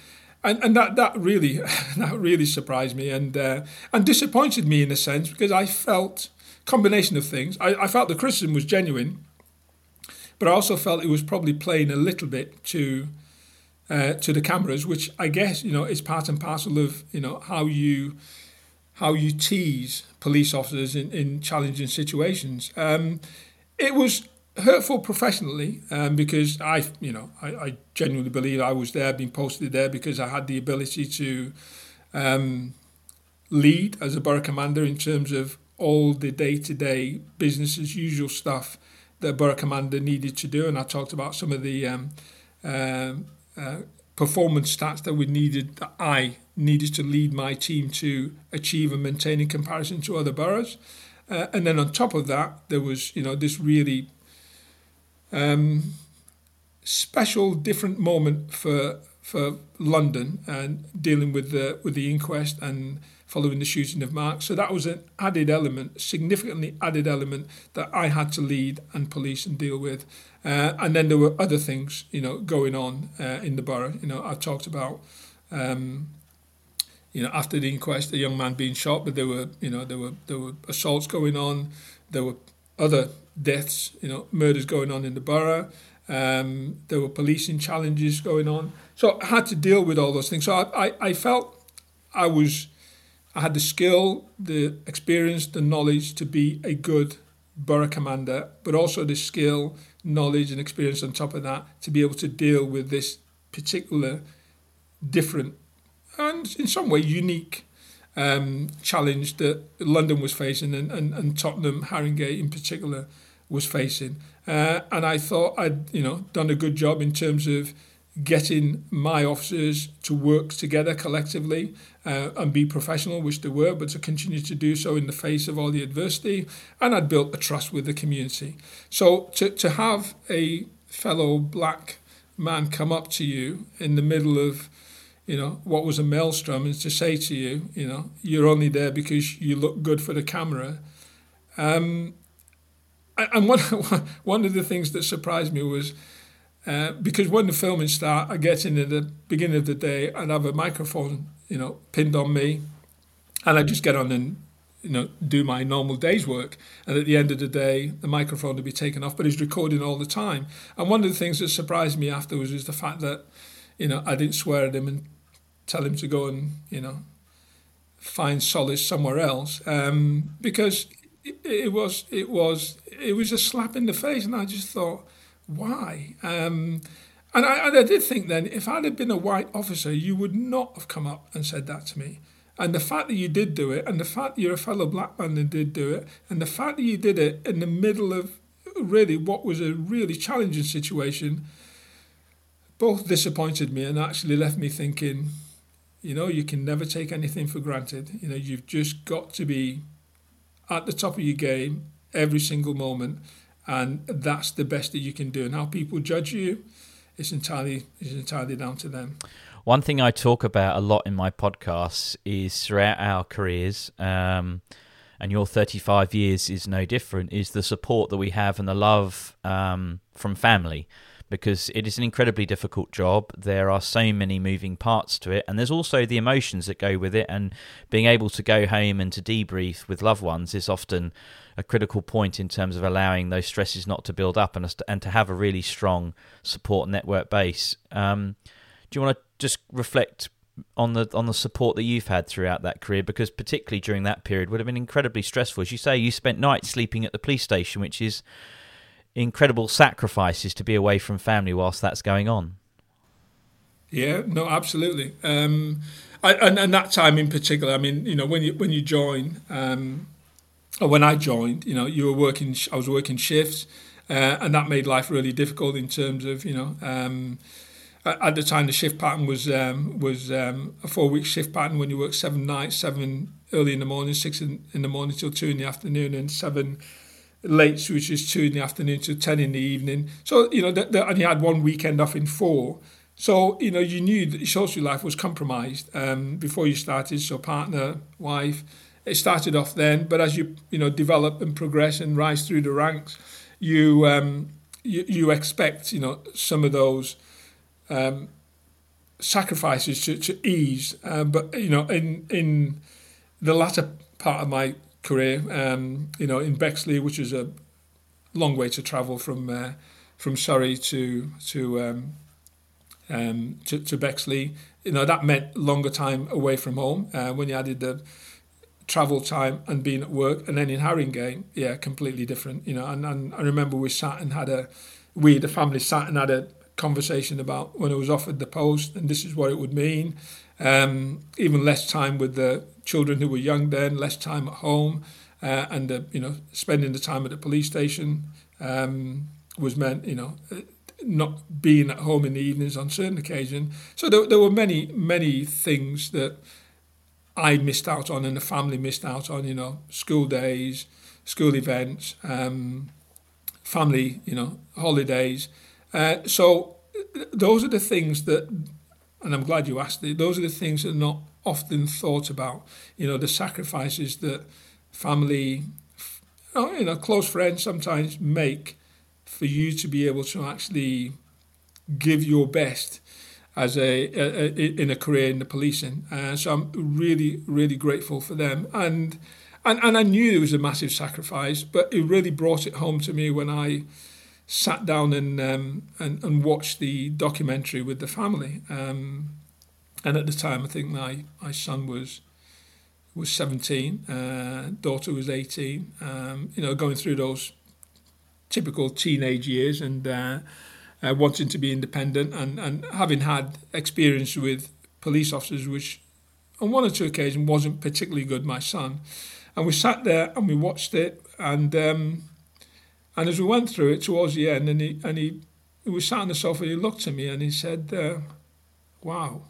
And, and that, that really [LAUGHS] that really surprised me and uh, and disappointed me in a sense because I felt combination of things. I, I felt the criticism was genuine, but I also felt it was probably playing a little bit to uh, to the cameras, which I guess you know is part and parcel of you know how you how you tease police officers in, in challenging situations. Um, it was hurtful professionally um, because I, you know, I, I, genuinely believe I was there, being posted there because I had the ability to um, lead as a borough commander in terms of all the day-to-day business as usual stuff that borough commander needed to do, and I talked about some of the um, uh, uh, performance stats that we needed that I needed to lead my team to achieve and maintain in comparison to other boroughs. Uh, and then on top of that, there was you know this really um, special, different moment for for London and dealing with the with the inquest and following the shooting of Mark. So that was an added element, significantly added element that I had to lead and police and deal with. Uh, and then there were other things, you know, going on uh, in the borough. You know, I talked about, um, you know, after the inquest, a young man being shot, but there were, you know, there were there were assaults going on, there were other deaths, you know, murders going on in the borough. Um, there were policing challenges going on, so I had to deal with all those things. So I, I, I felt I was, I had the skill, the experience, the knowledge to be a good borough commander, but also the skill, knowledge, and experience on top of that to be able to deal with this particular, different, and in some way unique um, challenge that London was facing and, and, and Tottenham, Haringey in particular, was facing. Uh, and I thought I'd you know done a good job in terms of getting my officers to work together collectively uh, and be professional, which they were, but to continue to do so in the face of all the adversity. And I'd built a trust with the community. So to, to have a fellow black man come up to you in the middle of you know what was a maelstrom is to say to you you know you're only there because you look good for the camera um, and one [LAUGHS] one of the things that surprised me was uh, because when the filming start, I get in at the beginning of the day and have a microphone, you know, pinned on me, and I just get on and you know, do my normal day's work. And at the end of the day, the microphone would be taken off, but he's recording all the time. And one of the things that surprised me afterwards is the fact that, you know, I didn't swear at him and tell him to go and, you know, find solace somewhere else, um, because it, it, was it was it was a slap in the face, and I just thought, why? Um, and I, and I did think then, if I'd have been a white officer, you would not have come up and said that to me. And the fact that you did do it, and the fact that you're a fellow black man and did do it, and the fact that you did it in the middle of really what was a really challenging situation, both disappointed me and actually left me thinking, you know, you can never take anything for granted. You know, you've just got to be at the top of your game every single moment, and that's the best that you can do. And how people judge you, it's entirely it's entirely down to them. One thing I talk about a lot in my podcasts is throughout our careers, um, and your 35 years is no different, is the support that we have and the love um, from family. Because it is an incredibly difficult job. There are so many moving parts to it, and there's also the emotions that go with it. And being able to go home and to debrief with loved ones is often a critical point in terms of allowing those stresses not to build up and, and to have a really strong support network base. Um, do you want to just reflect on the on the support that you've had throughout that career because particularly during that period would have been incredibly stressful as you say you spent nights sleeping at the police station which is incredible sacrifices to be away from family whilst that's going on. Yeah no absolutely. Um, I, and, and that time in particular i mean you know when you when you join um, or when i joined you know you were working i was working shifts uh, and that made life really difficult in terms of you know um, at the time the shift pattern was um, was um, a four week shift pattern when you work seven nights, seven early in the morning, six in, in the morning till two in the afternoon, and seven late, which is two in the afternoon to ten in the evening. So you know, the, and you had one weekend off in four. So you know, you knew that your social life was compromised um, before you started. So partner, wife, it started off then, but as you you know develop and progress and rise through the ranks, you um, you, you expect you know some of those um, sacrifices to, to ease. Um, but you know, in in the latter part of my career, um, you know, in Bexley, which is a long way to travel from uh, from Surrey to to, um, um, to to Bexley, you know, that meant longer time away from home. Uh, when you added the travel time and being at work, and then in Haringey, yeah, completely different. You know, and, and I remember we sat and had a we the family sat and had a conversation about when I was offered the post, and this is what it would mean. Um, even less time with the children who were young then, less time at home, uh, and uh, you know, spending the time at the police station um, was meant, you know, not being at home in the evenings on certain occasions. So there, there were many, many things that I missed out on, and the family missed out on. You know, school days, school events, um, family, you know, holidays. Uh, so those are the things that, and I'm glad you asked it, those are the things that are not often thought about. You know, the sacrifices that family, you know, close friends sometimes make for you to be able to actually give your best as a, a, a in a career in the policing. Uh, so I'm really, really grateful for them. And, and and I knew it was a massive sacrifice, but it really brought it home to me when I sat down and um, and, and watched the documentary with the family. Um, and at the time, I think my, my son was was 17, uh, daughter was 18. Um, you know, going through those typical teenage years and uh, uh, wanting to be independent and, and having had experience with police officers, which on one or two occasions wasn't particularly good, my son. And we sat there and we watched it and um, and as we went through it towards the end, and he and he, he was sat on the sofa, he looked at me and he said, uh, "Wow,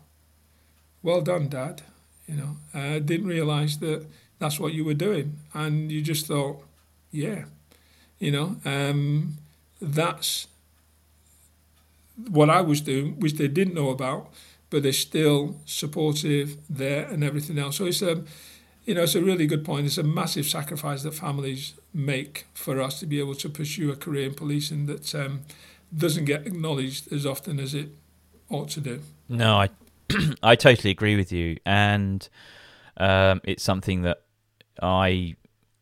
well done, Dad. You know, I didn't realise that that's what you were doing." And you just thought, "Yeah, you know, um, that's what I was doing, which they didn't know about, but they're still supportive there and everything else." So it's um, you know, it's a really good point. It's a massive sacrifice that families make for us to be able to pursue a career in policing that um, doesn't get acknowledged as often as it ought to do. No, I [CLEARS THROAT] I totally agree with you, and um, it's something that I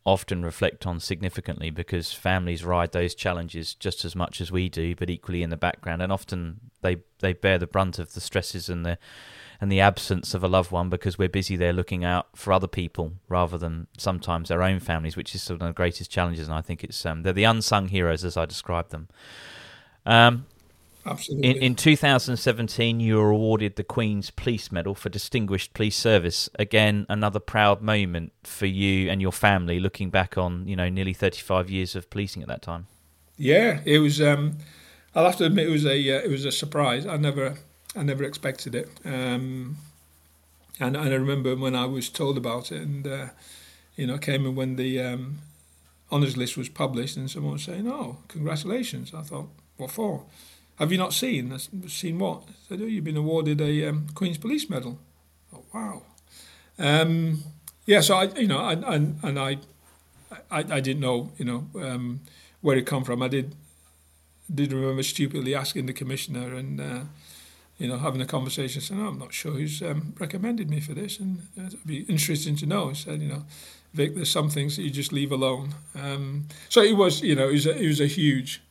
often reflect on significantly because families ride those challenges just as much as we do, but equally in the background, and often they they bear the brunt of the stresses and the and the absence of a loved one because we're busy there looking out for other people rather than sometimes their own families, which is one of the greatest challenges. And I think it's um, they're the unsung heroes as I describe them. Um, Absolutely. In, in 2017, you were awarded the Queen's Police Medal for Distinguished Police Service. Again, another proud moment for you and your family, looking back on you know nearly 35 years of policing at that time. Yeah, it was. Um, I'll have to admit it was a uh, it was a surprise. I never I never expected it. Um, and, and I remember when I was told about it, and uh, you know, came in when the um, honours list was published, and someone was saying, "Oh, congratulations!" I thought, "What for?" Have you not seen? Seen what? I said, "Oh, you've been awarded a um, Queen's Police Medal." Oh, wow. Um, yeah, so I, you know, I, I, and I, I, I didn't know, you know, um, where it come from. I did, did remember stupidly asking the commissioner and. Uh, you know, having a conversation, saying, oh, I'm not sure who's um, recommended me for this, and uh, it'd be interesting to know. He said, you know, Vic, there's some things that you just leave alone. Um, so it was, you know, it was a, it was a huge,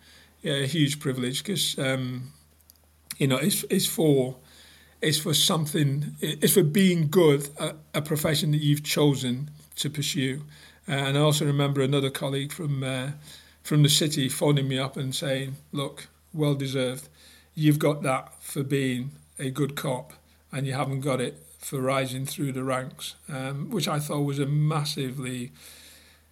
yeah, huge privilege because, um, you know, it's, it's for it's for something, it's for being good at a profession that you've chosen to pursue. Uh, and I also remember another colleague from uh, from the city phoning me up and saying, look, well deserved you've got that for being a good cop and you haven't got it for rising through the ranks, um, which I thought was a massively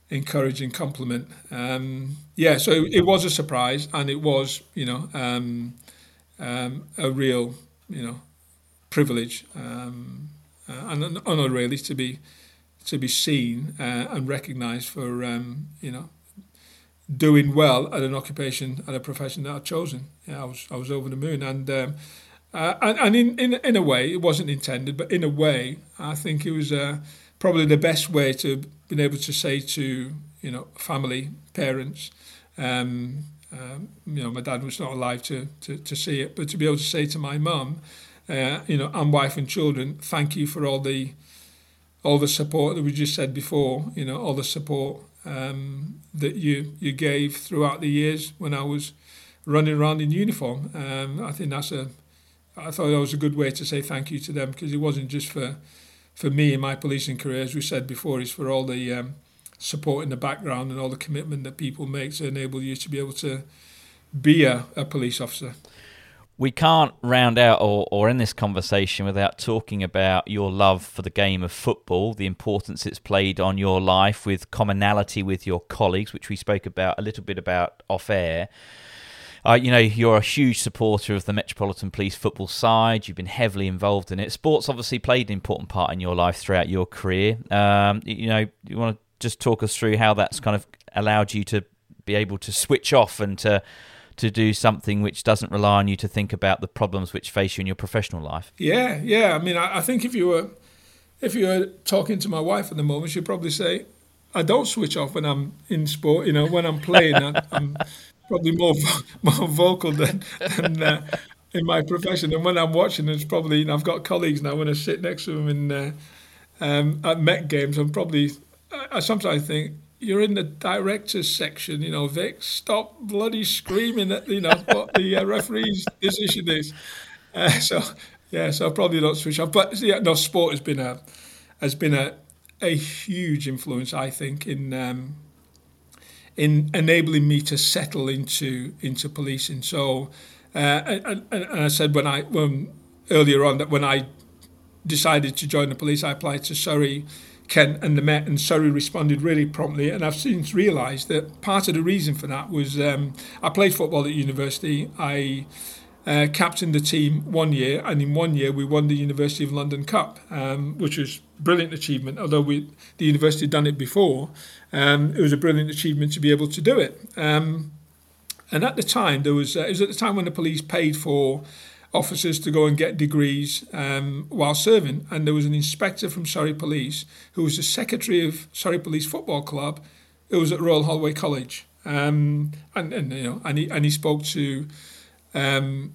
encouraging compliment. Um, yeah, so it was a surprise and it was, you know, um, um a real, you know, privilege um, uh, and an honour really to be to be seen uh, and recognised for, um, you know, doing well at an occupation and a profession that I'd chosen. Yeah, I was I was over the moon, and um, uh, and, and in, in in a way it wasn't intended, but in a way I think it was uh, probably the best way to be able to say to you know family, parents. Um, um, you know, my dad was not alive to, to, to see it, but to be able to say to my mum, uh, you know, and wife and children, thank you for all the all the support that we just said before. You know, all the support um, that you you gave throughout the years when I was running around in uniform. Um, I think that's a I thought that was a good way to say thank you to them because it wasn't just for for me in my policing career, as we said before, it's for all the um, support in the background and all the commitment that people make to enable you to be able to be a, a police officer we can't round out or, or end this conversation without talking about your love for the game of football, the importance it's played on your life with commonality with your colleagues, which we spoke about a little bit about off air. Uh, you know, you're a huge supporter of the Metropolitan Police football side. You've been heavily involved in it. Sports obviously played an important part in your life throughout your career. Um, you know, you want to just talk us through how that's kind of allowed you to be able to switch off and to to do something which doesn't rely on you to think about the problems which face you in your professional life. Yeah, yeah. I mean, I, I think if you were if you were talking to my wife at the moment, she'd probably say, "I don't switch off when I'm in sport. You know, when I'm playing, I, am probably more [LAUGHS] more vocal than, than uh, in my profession. And when I'm watching, it's probably you know, I've got colleagues now when I sit next to them in uh, um, at Met games. I'm probably I sometimes think you're in the directors section, you know, Vic, stop bloody screaming at, you know, what the uh, referee's decision is. Uh, so, yeah, so I probably don't switch off. But yeah, no, sport has been a has been a a huge influence, I think, in um, in enabling me to settle into into policing. So, uh, and, and I said when I when earlier on that when I decided to join the police, I applied to Surrey Kent and the Met and Surrey responded really promptly. And I've since realised that part of the reason for that was um, I played football at university. I uh, captained the team one year, and in one year we won the University of London Cup, um, which was brilliant achievement. Although we, the university had done it before, um, it was a brilliant achievement to be able to do it. Um, and at the time, there was uh, it was at the time when the police paid for officers to go and get degrees um, while serving. And there was an inspector from Surrey Police who was the secretary of Surrey Police Football Club who was at Royal Holloway College. Um, and, and, you know, and, he, and he spoke to um,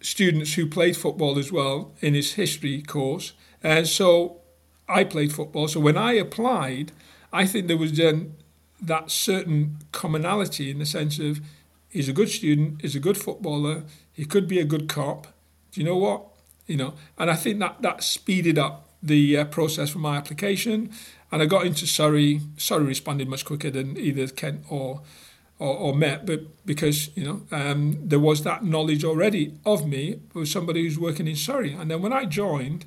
students who played football as well in his history course. And so I played football. So when I applied, I think there was then that certain commonality in the sense of he's a good student, he's a good footballer, he could be a good cop. Do you know what? You know, and I think that that speeded up the uh, process for my application, and I got into Surrey. Surrey responded much quicker than either Kent or or, or Met, but because you know um, there was that knowledge already of me with somebody who's working in Surrey, and then when I joined,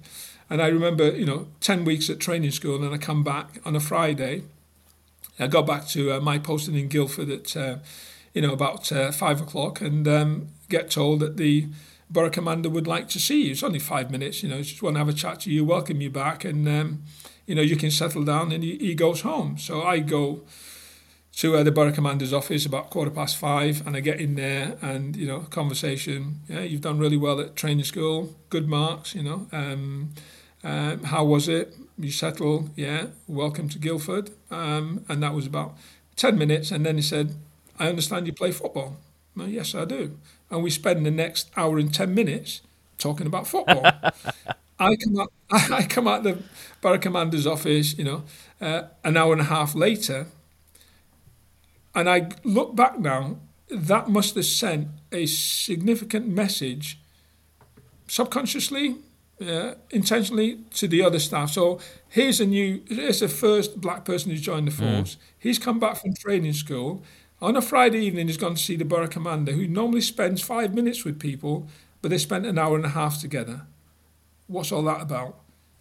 and I remember you know ten weeks at training school, and I come back on a Friday. I got back to uh, my posting in Guildford at uh, you know about uh, five o'clock, and um, get told that the borough commander would like to see you. It's only five minutes, you know, just want to have a chat to you, welcome you back, and um, you know you can settle down. And he, goes home. So I go to uh, the borough commander's office about quarter past five, and I get in there, and you know, conversation. Yeah, you've done really well at training school, good marks. You know, um, um, how was it? You settle? Yeah, welcome to Guildford. Um, and that was about ten minutes, and then he said, "I understand you play football." Well, yes, I do. And we spend the next hour and ten minutes talking about football. [LAUGHS] I come out, [LAUGHS] I come out the borough commander's office, you know, uh, an hour and a half later and I look back now, that must have sent a significant message subconsciously, uh, intentionally to the other staff. So here's a new, here's the first black person who's joined the mm. force. Mm. He's come back from training school. On a Friday evening, he's gone to see the borough commander, who normally spends five minutes with people, but they spent an hour and a half together. What's all that about?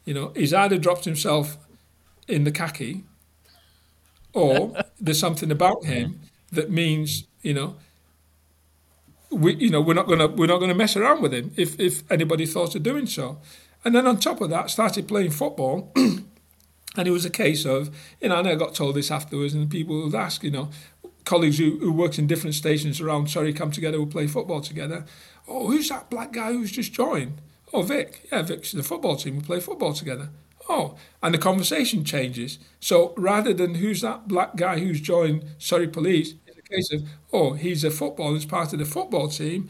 You know, he's either dropped himself in the khaki or [LAUGHS] there's something about him that means you know we you know we're not gonna we're not gonna mess around with him if if anybody thought of doing so. And then on top of that, started playing football. [CLEARS THROAT] and it was a case of, you know, and I got told this afterwards, and people would ask, you know, colleagues who, who worked in different stations around Surrey come together, we'll play football together. Oh, who's that black guy who's just joined? Oh, Vic. Yeah, Vic's the football team. We play football together. Oh, and the conversation changes. So rather than who's that black guy who's joined Surrey Police, it's a case of, oh, he's a footballer, he's part of the football team.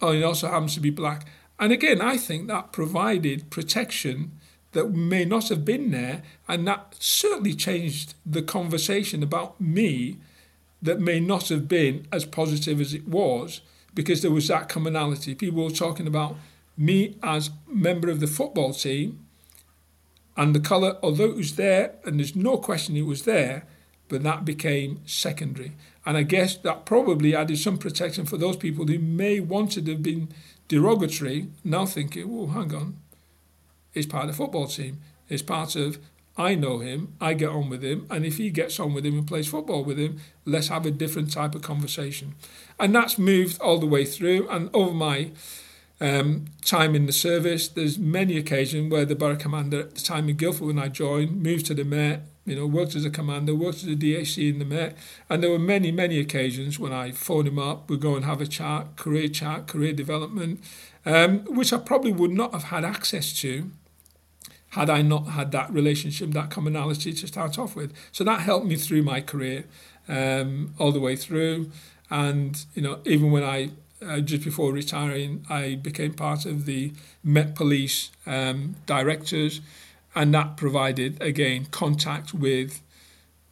Oh, he also happens to be black. And again, I think that provided protection that may not have been there. And that certainly changed the conversation about me that may not have been as positive as it was because there was that commonality. People were talking about me as member of the football team and the colour, although it was there, and there's no question it was there, but that became secondary. And I guess that probably added some protection for those people who may wanted to have been derogatory, now thinking, oh, hang on, he's part of the football team. He's part of, I know him, I get on with him, and if he gets on with him and plays football with him, let's have a different type of conversation. And that's moved all the way through. And over my um, time in the service. There's many occasions where the borough commander at the time in Guildford when I joined moved to the Met, you know, worked as a commander, worked as a DAC in the Met, and there were many, many occasions when I phoned him up, we'd go and have a chat, career chat, career development, um, which I probably would not have had access to had I not had that relationship, that commonality to start off with. So that helped me through my career um, all the way through. And, you know, even when I uh, just before retiring, I became part of the Met Police um, directors, and that provided again contact with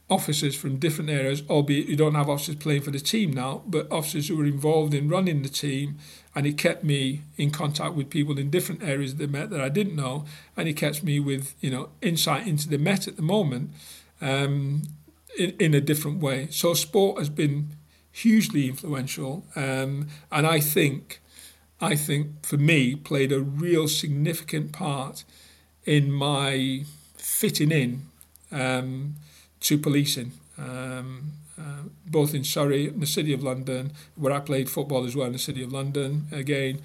officers from different areas. Albeit you don't have officers playing for the team now, but officers who were involved in running the team, and it kept me in contact with people in different areas of the Met that I didn't know, and it kept me with you know insight into the Met at the moment. Um, in, in a different way. So sport has been hugely influential, um, and I think, I think for me played a real significant part in my fitting in um, to policing. Um, uh, both in Surrey and the City of London, where I played football as well in the City of London. Again,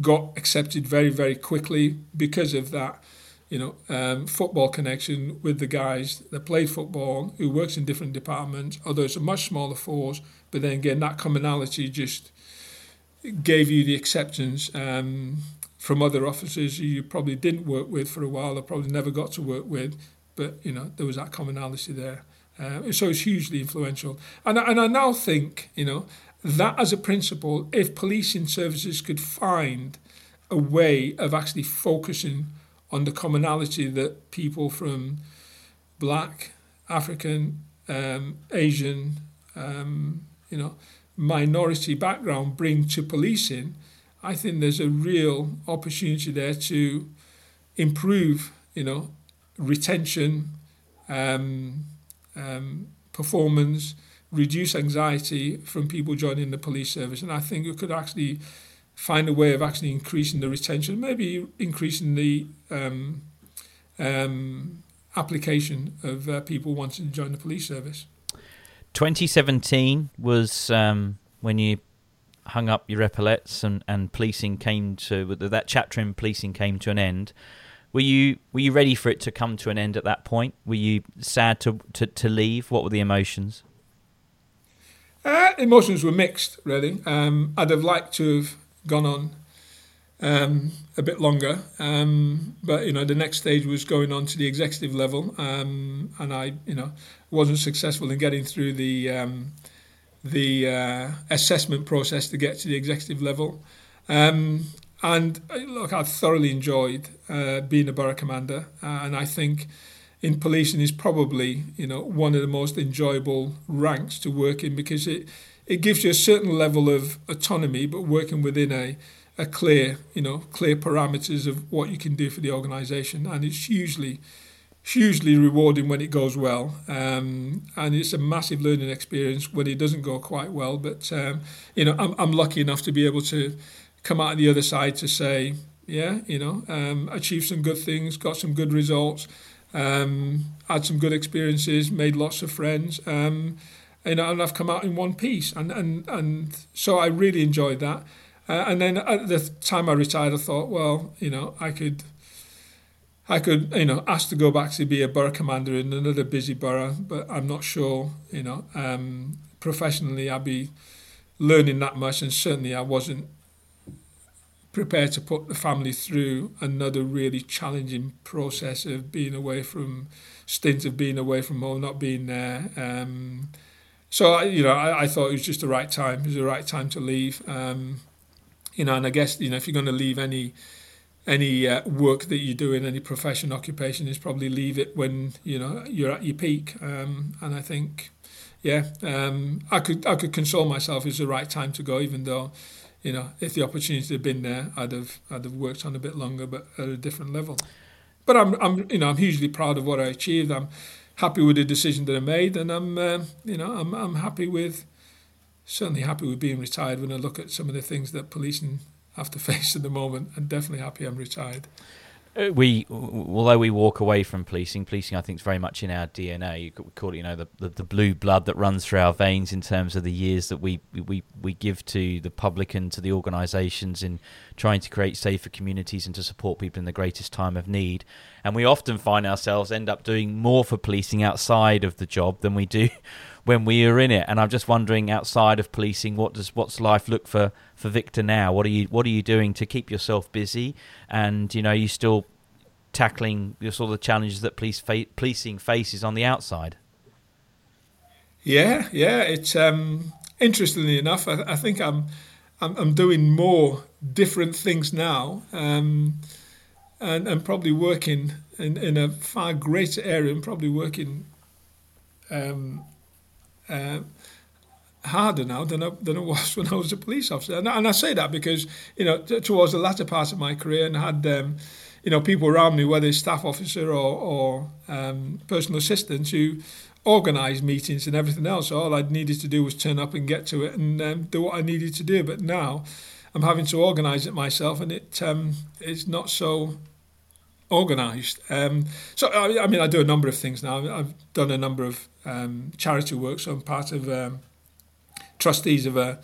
got accepted very, very quickly because of that you know, um, football connection with the guys that played football, who works in different departments, although it's a much smaller force, but then again, that commonality just gave you the acceptance um, from other officers you probably didn't work with for a while, or probably never got to work with, but, you know, there was that commonality there. Uh, so it's hugely influential. And, and I now think, you know, that as a principle, if policing services could find a way of actually focusing on the commonality that people from black, African, um, Asian, um, you know, minority background bring to policing, I think there's a real opportunity there to improve, you know, retention, um, um, performance, reduce anxiety from people joining the police service. And I think we could actually find a way of actually increasing the retention, maybe increasing the um, um, application of uh, people wanting to join the police service. 2017 was um, when you hung up your epaulets and, and policing came to that chapter in policing came to an end. Were you were you ready for it to come to an end at that point? Were you sad to to, to leave? What were the emotions? Uh, emotions were mixed, really. Um, I'd have liked to have gone on um, a bit longer, um, but you know the next stage was going on to the executive level, um, and I you know wasn't successful in getting through the um, the uh, assessment process to get to the executive level. Um, and uh, look, I've thoroughly enjoyed uh, being a borough commander, uh, and I think in policing is probably you know one of the most enjoyable ranks to work in because it it gives you a certain level of autonomy, but working within a a clear you know clear parameters of what you can do for the organisation, and it's hugely hugely rewarding when it goes well, um, and it's a massive learning experience when it doesn't go quite well. But um, you know, I'm I'm lucky enough to be able to come out the other side to say, yeah, you know, um, achieved some good things, got some good results, um, had some good experiences, made lots of friends, um, you know, and I've come out in one piece, and and and so I really enjoyed that. Uh, and then at the time I retired, I thought, well, you know, I could. I could, you know, ask to go back to be a borough commander in another busy borough, but I'm not sure, you know, um, professionally I'd be learning that much, and certainly I wasn't prepared to put the family through another really challenging process of being away from stint of being away from home, not being there. Um, so you know, I, I, thought it was just the right time. It was the right time to leave. Um, you know, and I guess you know if you're going to leave any any uh, work that you do in any profession occupation is probably leave it when you know you're at your peak. Um, and I think, yeah, um, I could I could console myself. It's the right time to go, even though you know, if the opportunity had been there, I'd have I'd have worked on a bit longer, but at a different level. But I'm I'm you know I'm hugely proud of what I achieved. I'm happy with the decision that I made, and I'm uh, you know I'm I'm happy with certainly happy with being retired. When I look at some of the things that policing have to [LAUGHS] face at the moment, I'm definitely happy I'm retired. Uh, we, although we walk away from policing, policing I think is very much in our DNA. You could call it, you know, the, the, the, blue blood that runs through our veins in terms of the years that we, we, we give to the public and to the organisations in trying to create safer communities and to support people in the greatest time of need. And we often find ourselves end up doing more for policing outside of the job than we do when we are in it. And I'm just wondering, outside of policing, what does what's life look for for Victor now? What are you what are you doing to keep yourself busy? And you know, you still tackling the sort of challenges that police fa- policing faces on the outside. Yeah, yeah. It's um, interestingly enough, I, I think I'm, I'm, I'm doing more different things now, um, and and probably working in, in a far greater area, and probably working um, uh, harder now than I, than it was [LAUGHS] when I was a police officer. And, and I say that because, you know, t- towards the latter part of my career and had, um, you know, people around me, whether it's staff officer or, or um, personal assistants who organised meetings and everything else. So all I needed to do was turn up and get to it and um, do what I needed to do. But now I'm having to organise it myself and it um, it's not so organised. Um, so I, I, mean, I do a number of things now. I've done a number of um, charity work. So I'm part of um, trustees of a,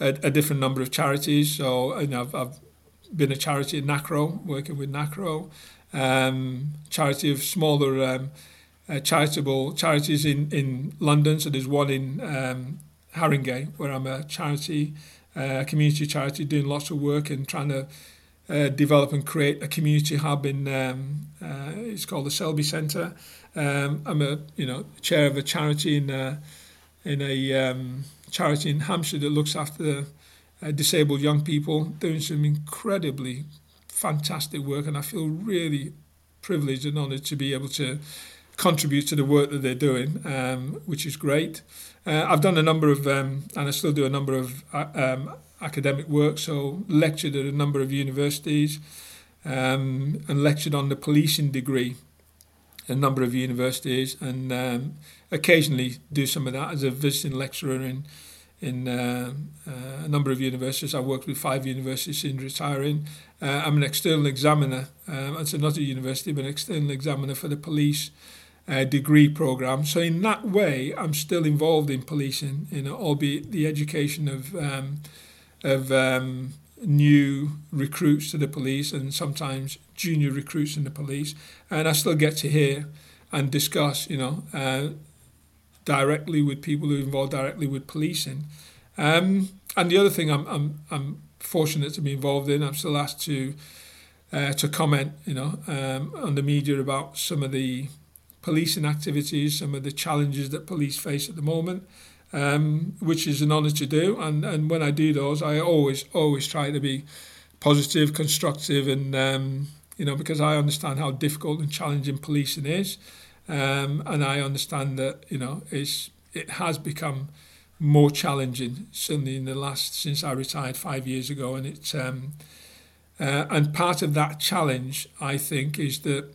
a, a, different number of charities. So know, I've, I've been a charity at NACRO, working with NACRO, um, charity of smaller um, uh, charitable charities in, in London. So there's one in um, Haringey where I'm a charity, uh, community charity, doing lots of work and trying to uh, develop and create a community hub in um, uh, it's called the Selby Centre. Um, I'm a you know chair of a charity in uh, in a um, charity in Hampshire that looks after uh, disabled young people, doing some incredibly fantastic work, and I feel really privileged and honoured to be able to contribute to the work that they're doing, um, which is great. Uh, I've done a number of, um, and I still do a number of uh, um, academic work, so lectured at a number of universities um, and lectured on the policing degree a number of universities and um, occasionally do some of that as a visiting lecturer in in uh, uh, a number of universities. I worked with five universities in retiring. Uh, I'm an external examiner. Uh, it's not a university, but an external examiner for the police uh, degree program. So in that way, I'm still involved in policing, you know, albeit the education of um, of um, new recruits to the police and sometimes junior recruits in the police, and I still get to hear and discuss, you know, uh, directly with people who are involved directly with policing. Um, and the other thing I'm, I'm, I'm fortunate to be involved in, I'm still asked to uh, to comment, you know, um, on the media about some of the policing activities, some of the challenges that police face at the moment um, which is an honour to do. And, and when I do those, I always, always try to be positive, constructive, and, um, you know, because I understand how difficult and challenging policing is. Um, and I understand that, you know, it's, it has become more challenging, certainly in the last, since I retired five years ago. And it's, um, uh, and part of that challenge, I think, is that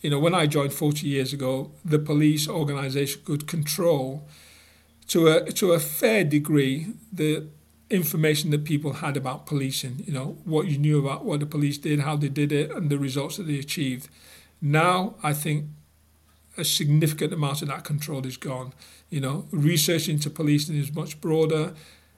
you know, when I joined 40 years ago, the police organisation could control to a to a fair degree the information that people had about policing, you know, what you knew about what the police did, how they did it, and the results that they achieved. Now, I think a significant amount of that control is gone. You know, research into policing is much broader.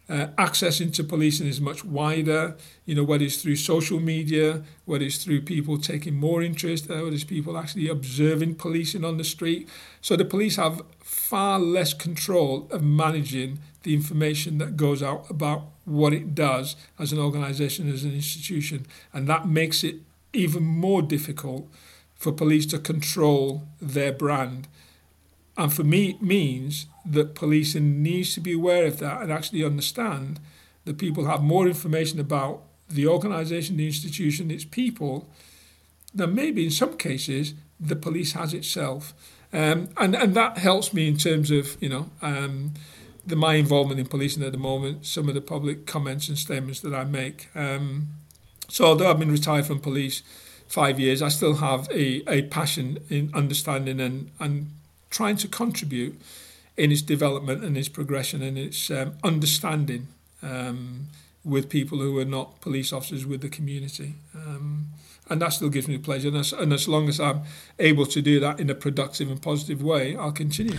Uh, access into policing is much wider, you know, whether it's through social media, whether it's through people taking more interest, uh, whether it's people actually observing policing on the street. So the police have far less control of managing the information that goes out about what it does as an organisation, as an institution. And that makes it even more difficult for police to control their brand. And for me, it means that policing needs to be aware of that and actually understand that people have more information about the organisation, the institution, its people, than maybe in some cases the police has itself. Um, and, and that helps me in terms of, you know, um, the, my involvement in policing at the moment, some of the public comments and statements that I make. Um, so although I've been retired from police five years, I still have a, a passion in understanding and, and trying to contribute in its development and its progression and its um, understanding um, with people who are not police officers with the community. Um, and that still gives me pleasure. And as, and as long as I'm able to do that in a productive and positive way, I'll continue.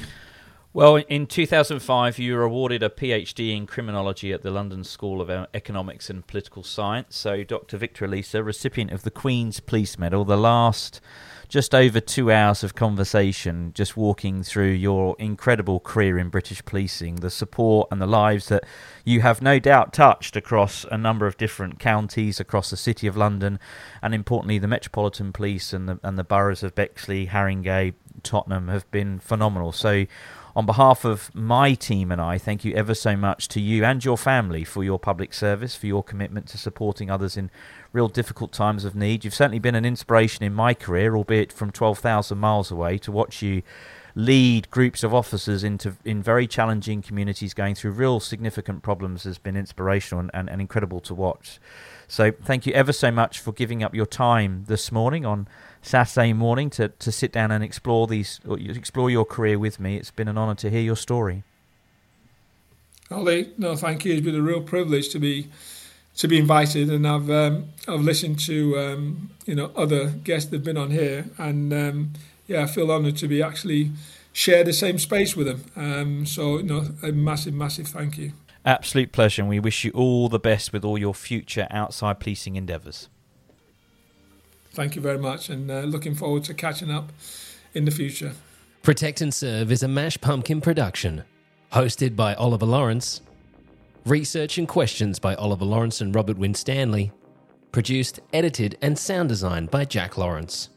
Well, in 2005, you were awarded a PhD in criminology at the London School of Economics and Political Science. So, Dr. Victor Olisa, recipient of the Queen's Police Medal, the last just over two hours of conversation, just walking through your incredible career in British policing, the support and the lives that you have no doubt touched across a number of different counties across the City of London, and importantly, the Metropolitan Police and the, and the boroughs of Bexley, Haringey, Tottenham have been phenomenal. So, on behalf of my team and I, thank you ever so much to you and your family for your public service, for your commitment to supporting others in real difficult times of need. You've certainly been an inspiration in my career, albeit from 12,000 miles away, to watch you lead groups of officers into in very challenging communities going through real significant problems has been inspirational and, and, and incredible to watch. So thank you ever so much for giving up your time this morning on Saturday morning to, to sit down and explore these explore your career with me. It's been an honour to hear your story. Ollie, no, thank you. It's been a real privilege to be to be invited, and I've um, I've listened to um, you know other guests that've been on here, and um, yeah, I feel honoured to be actually share the same space with them. Um, so you know, a massive, massive thank you. Absolute pleasure, and we wish you all the best with all your future outside policing endeavours. Thank you very much, and uh, looking forward to catching up in the future. Protect and Serve is a Mash Pumpkin production, hosted by Oliver Lawrence, research and questions by Oliver Lawrence and Robert Winstanley, produced, edited, and sound designed by Jack Lawrence.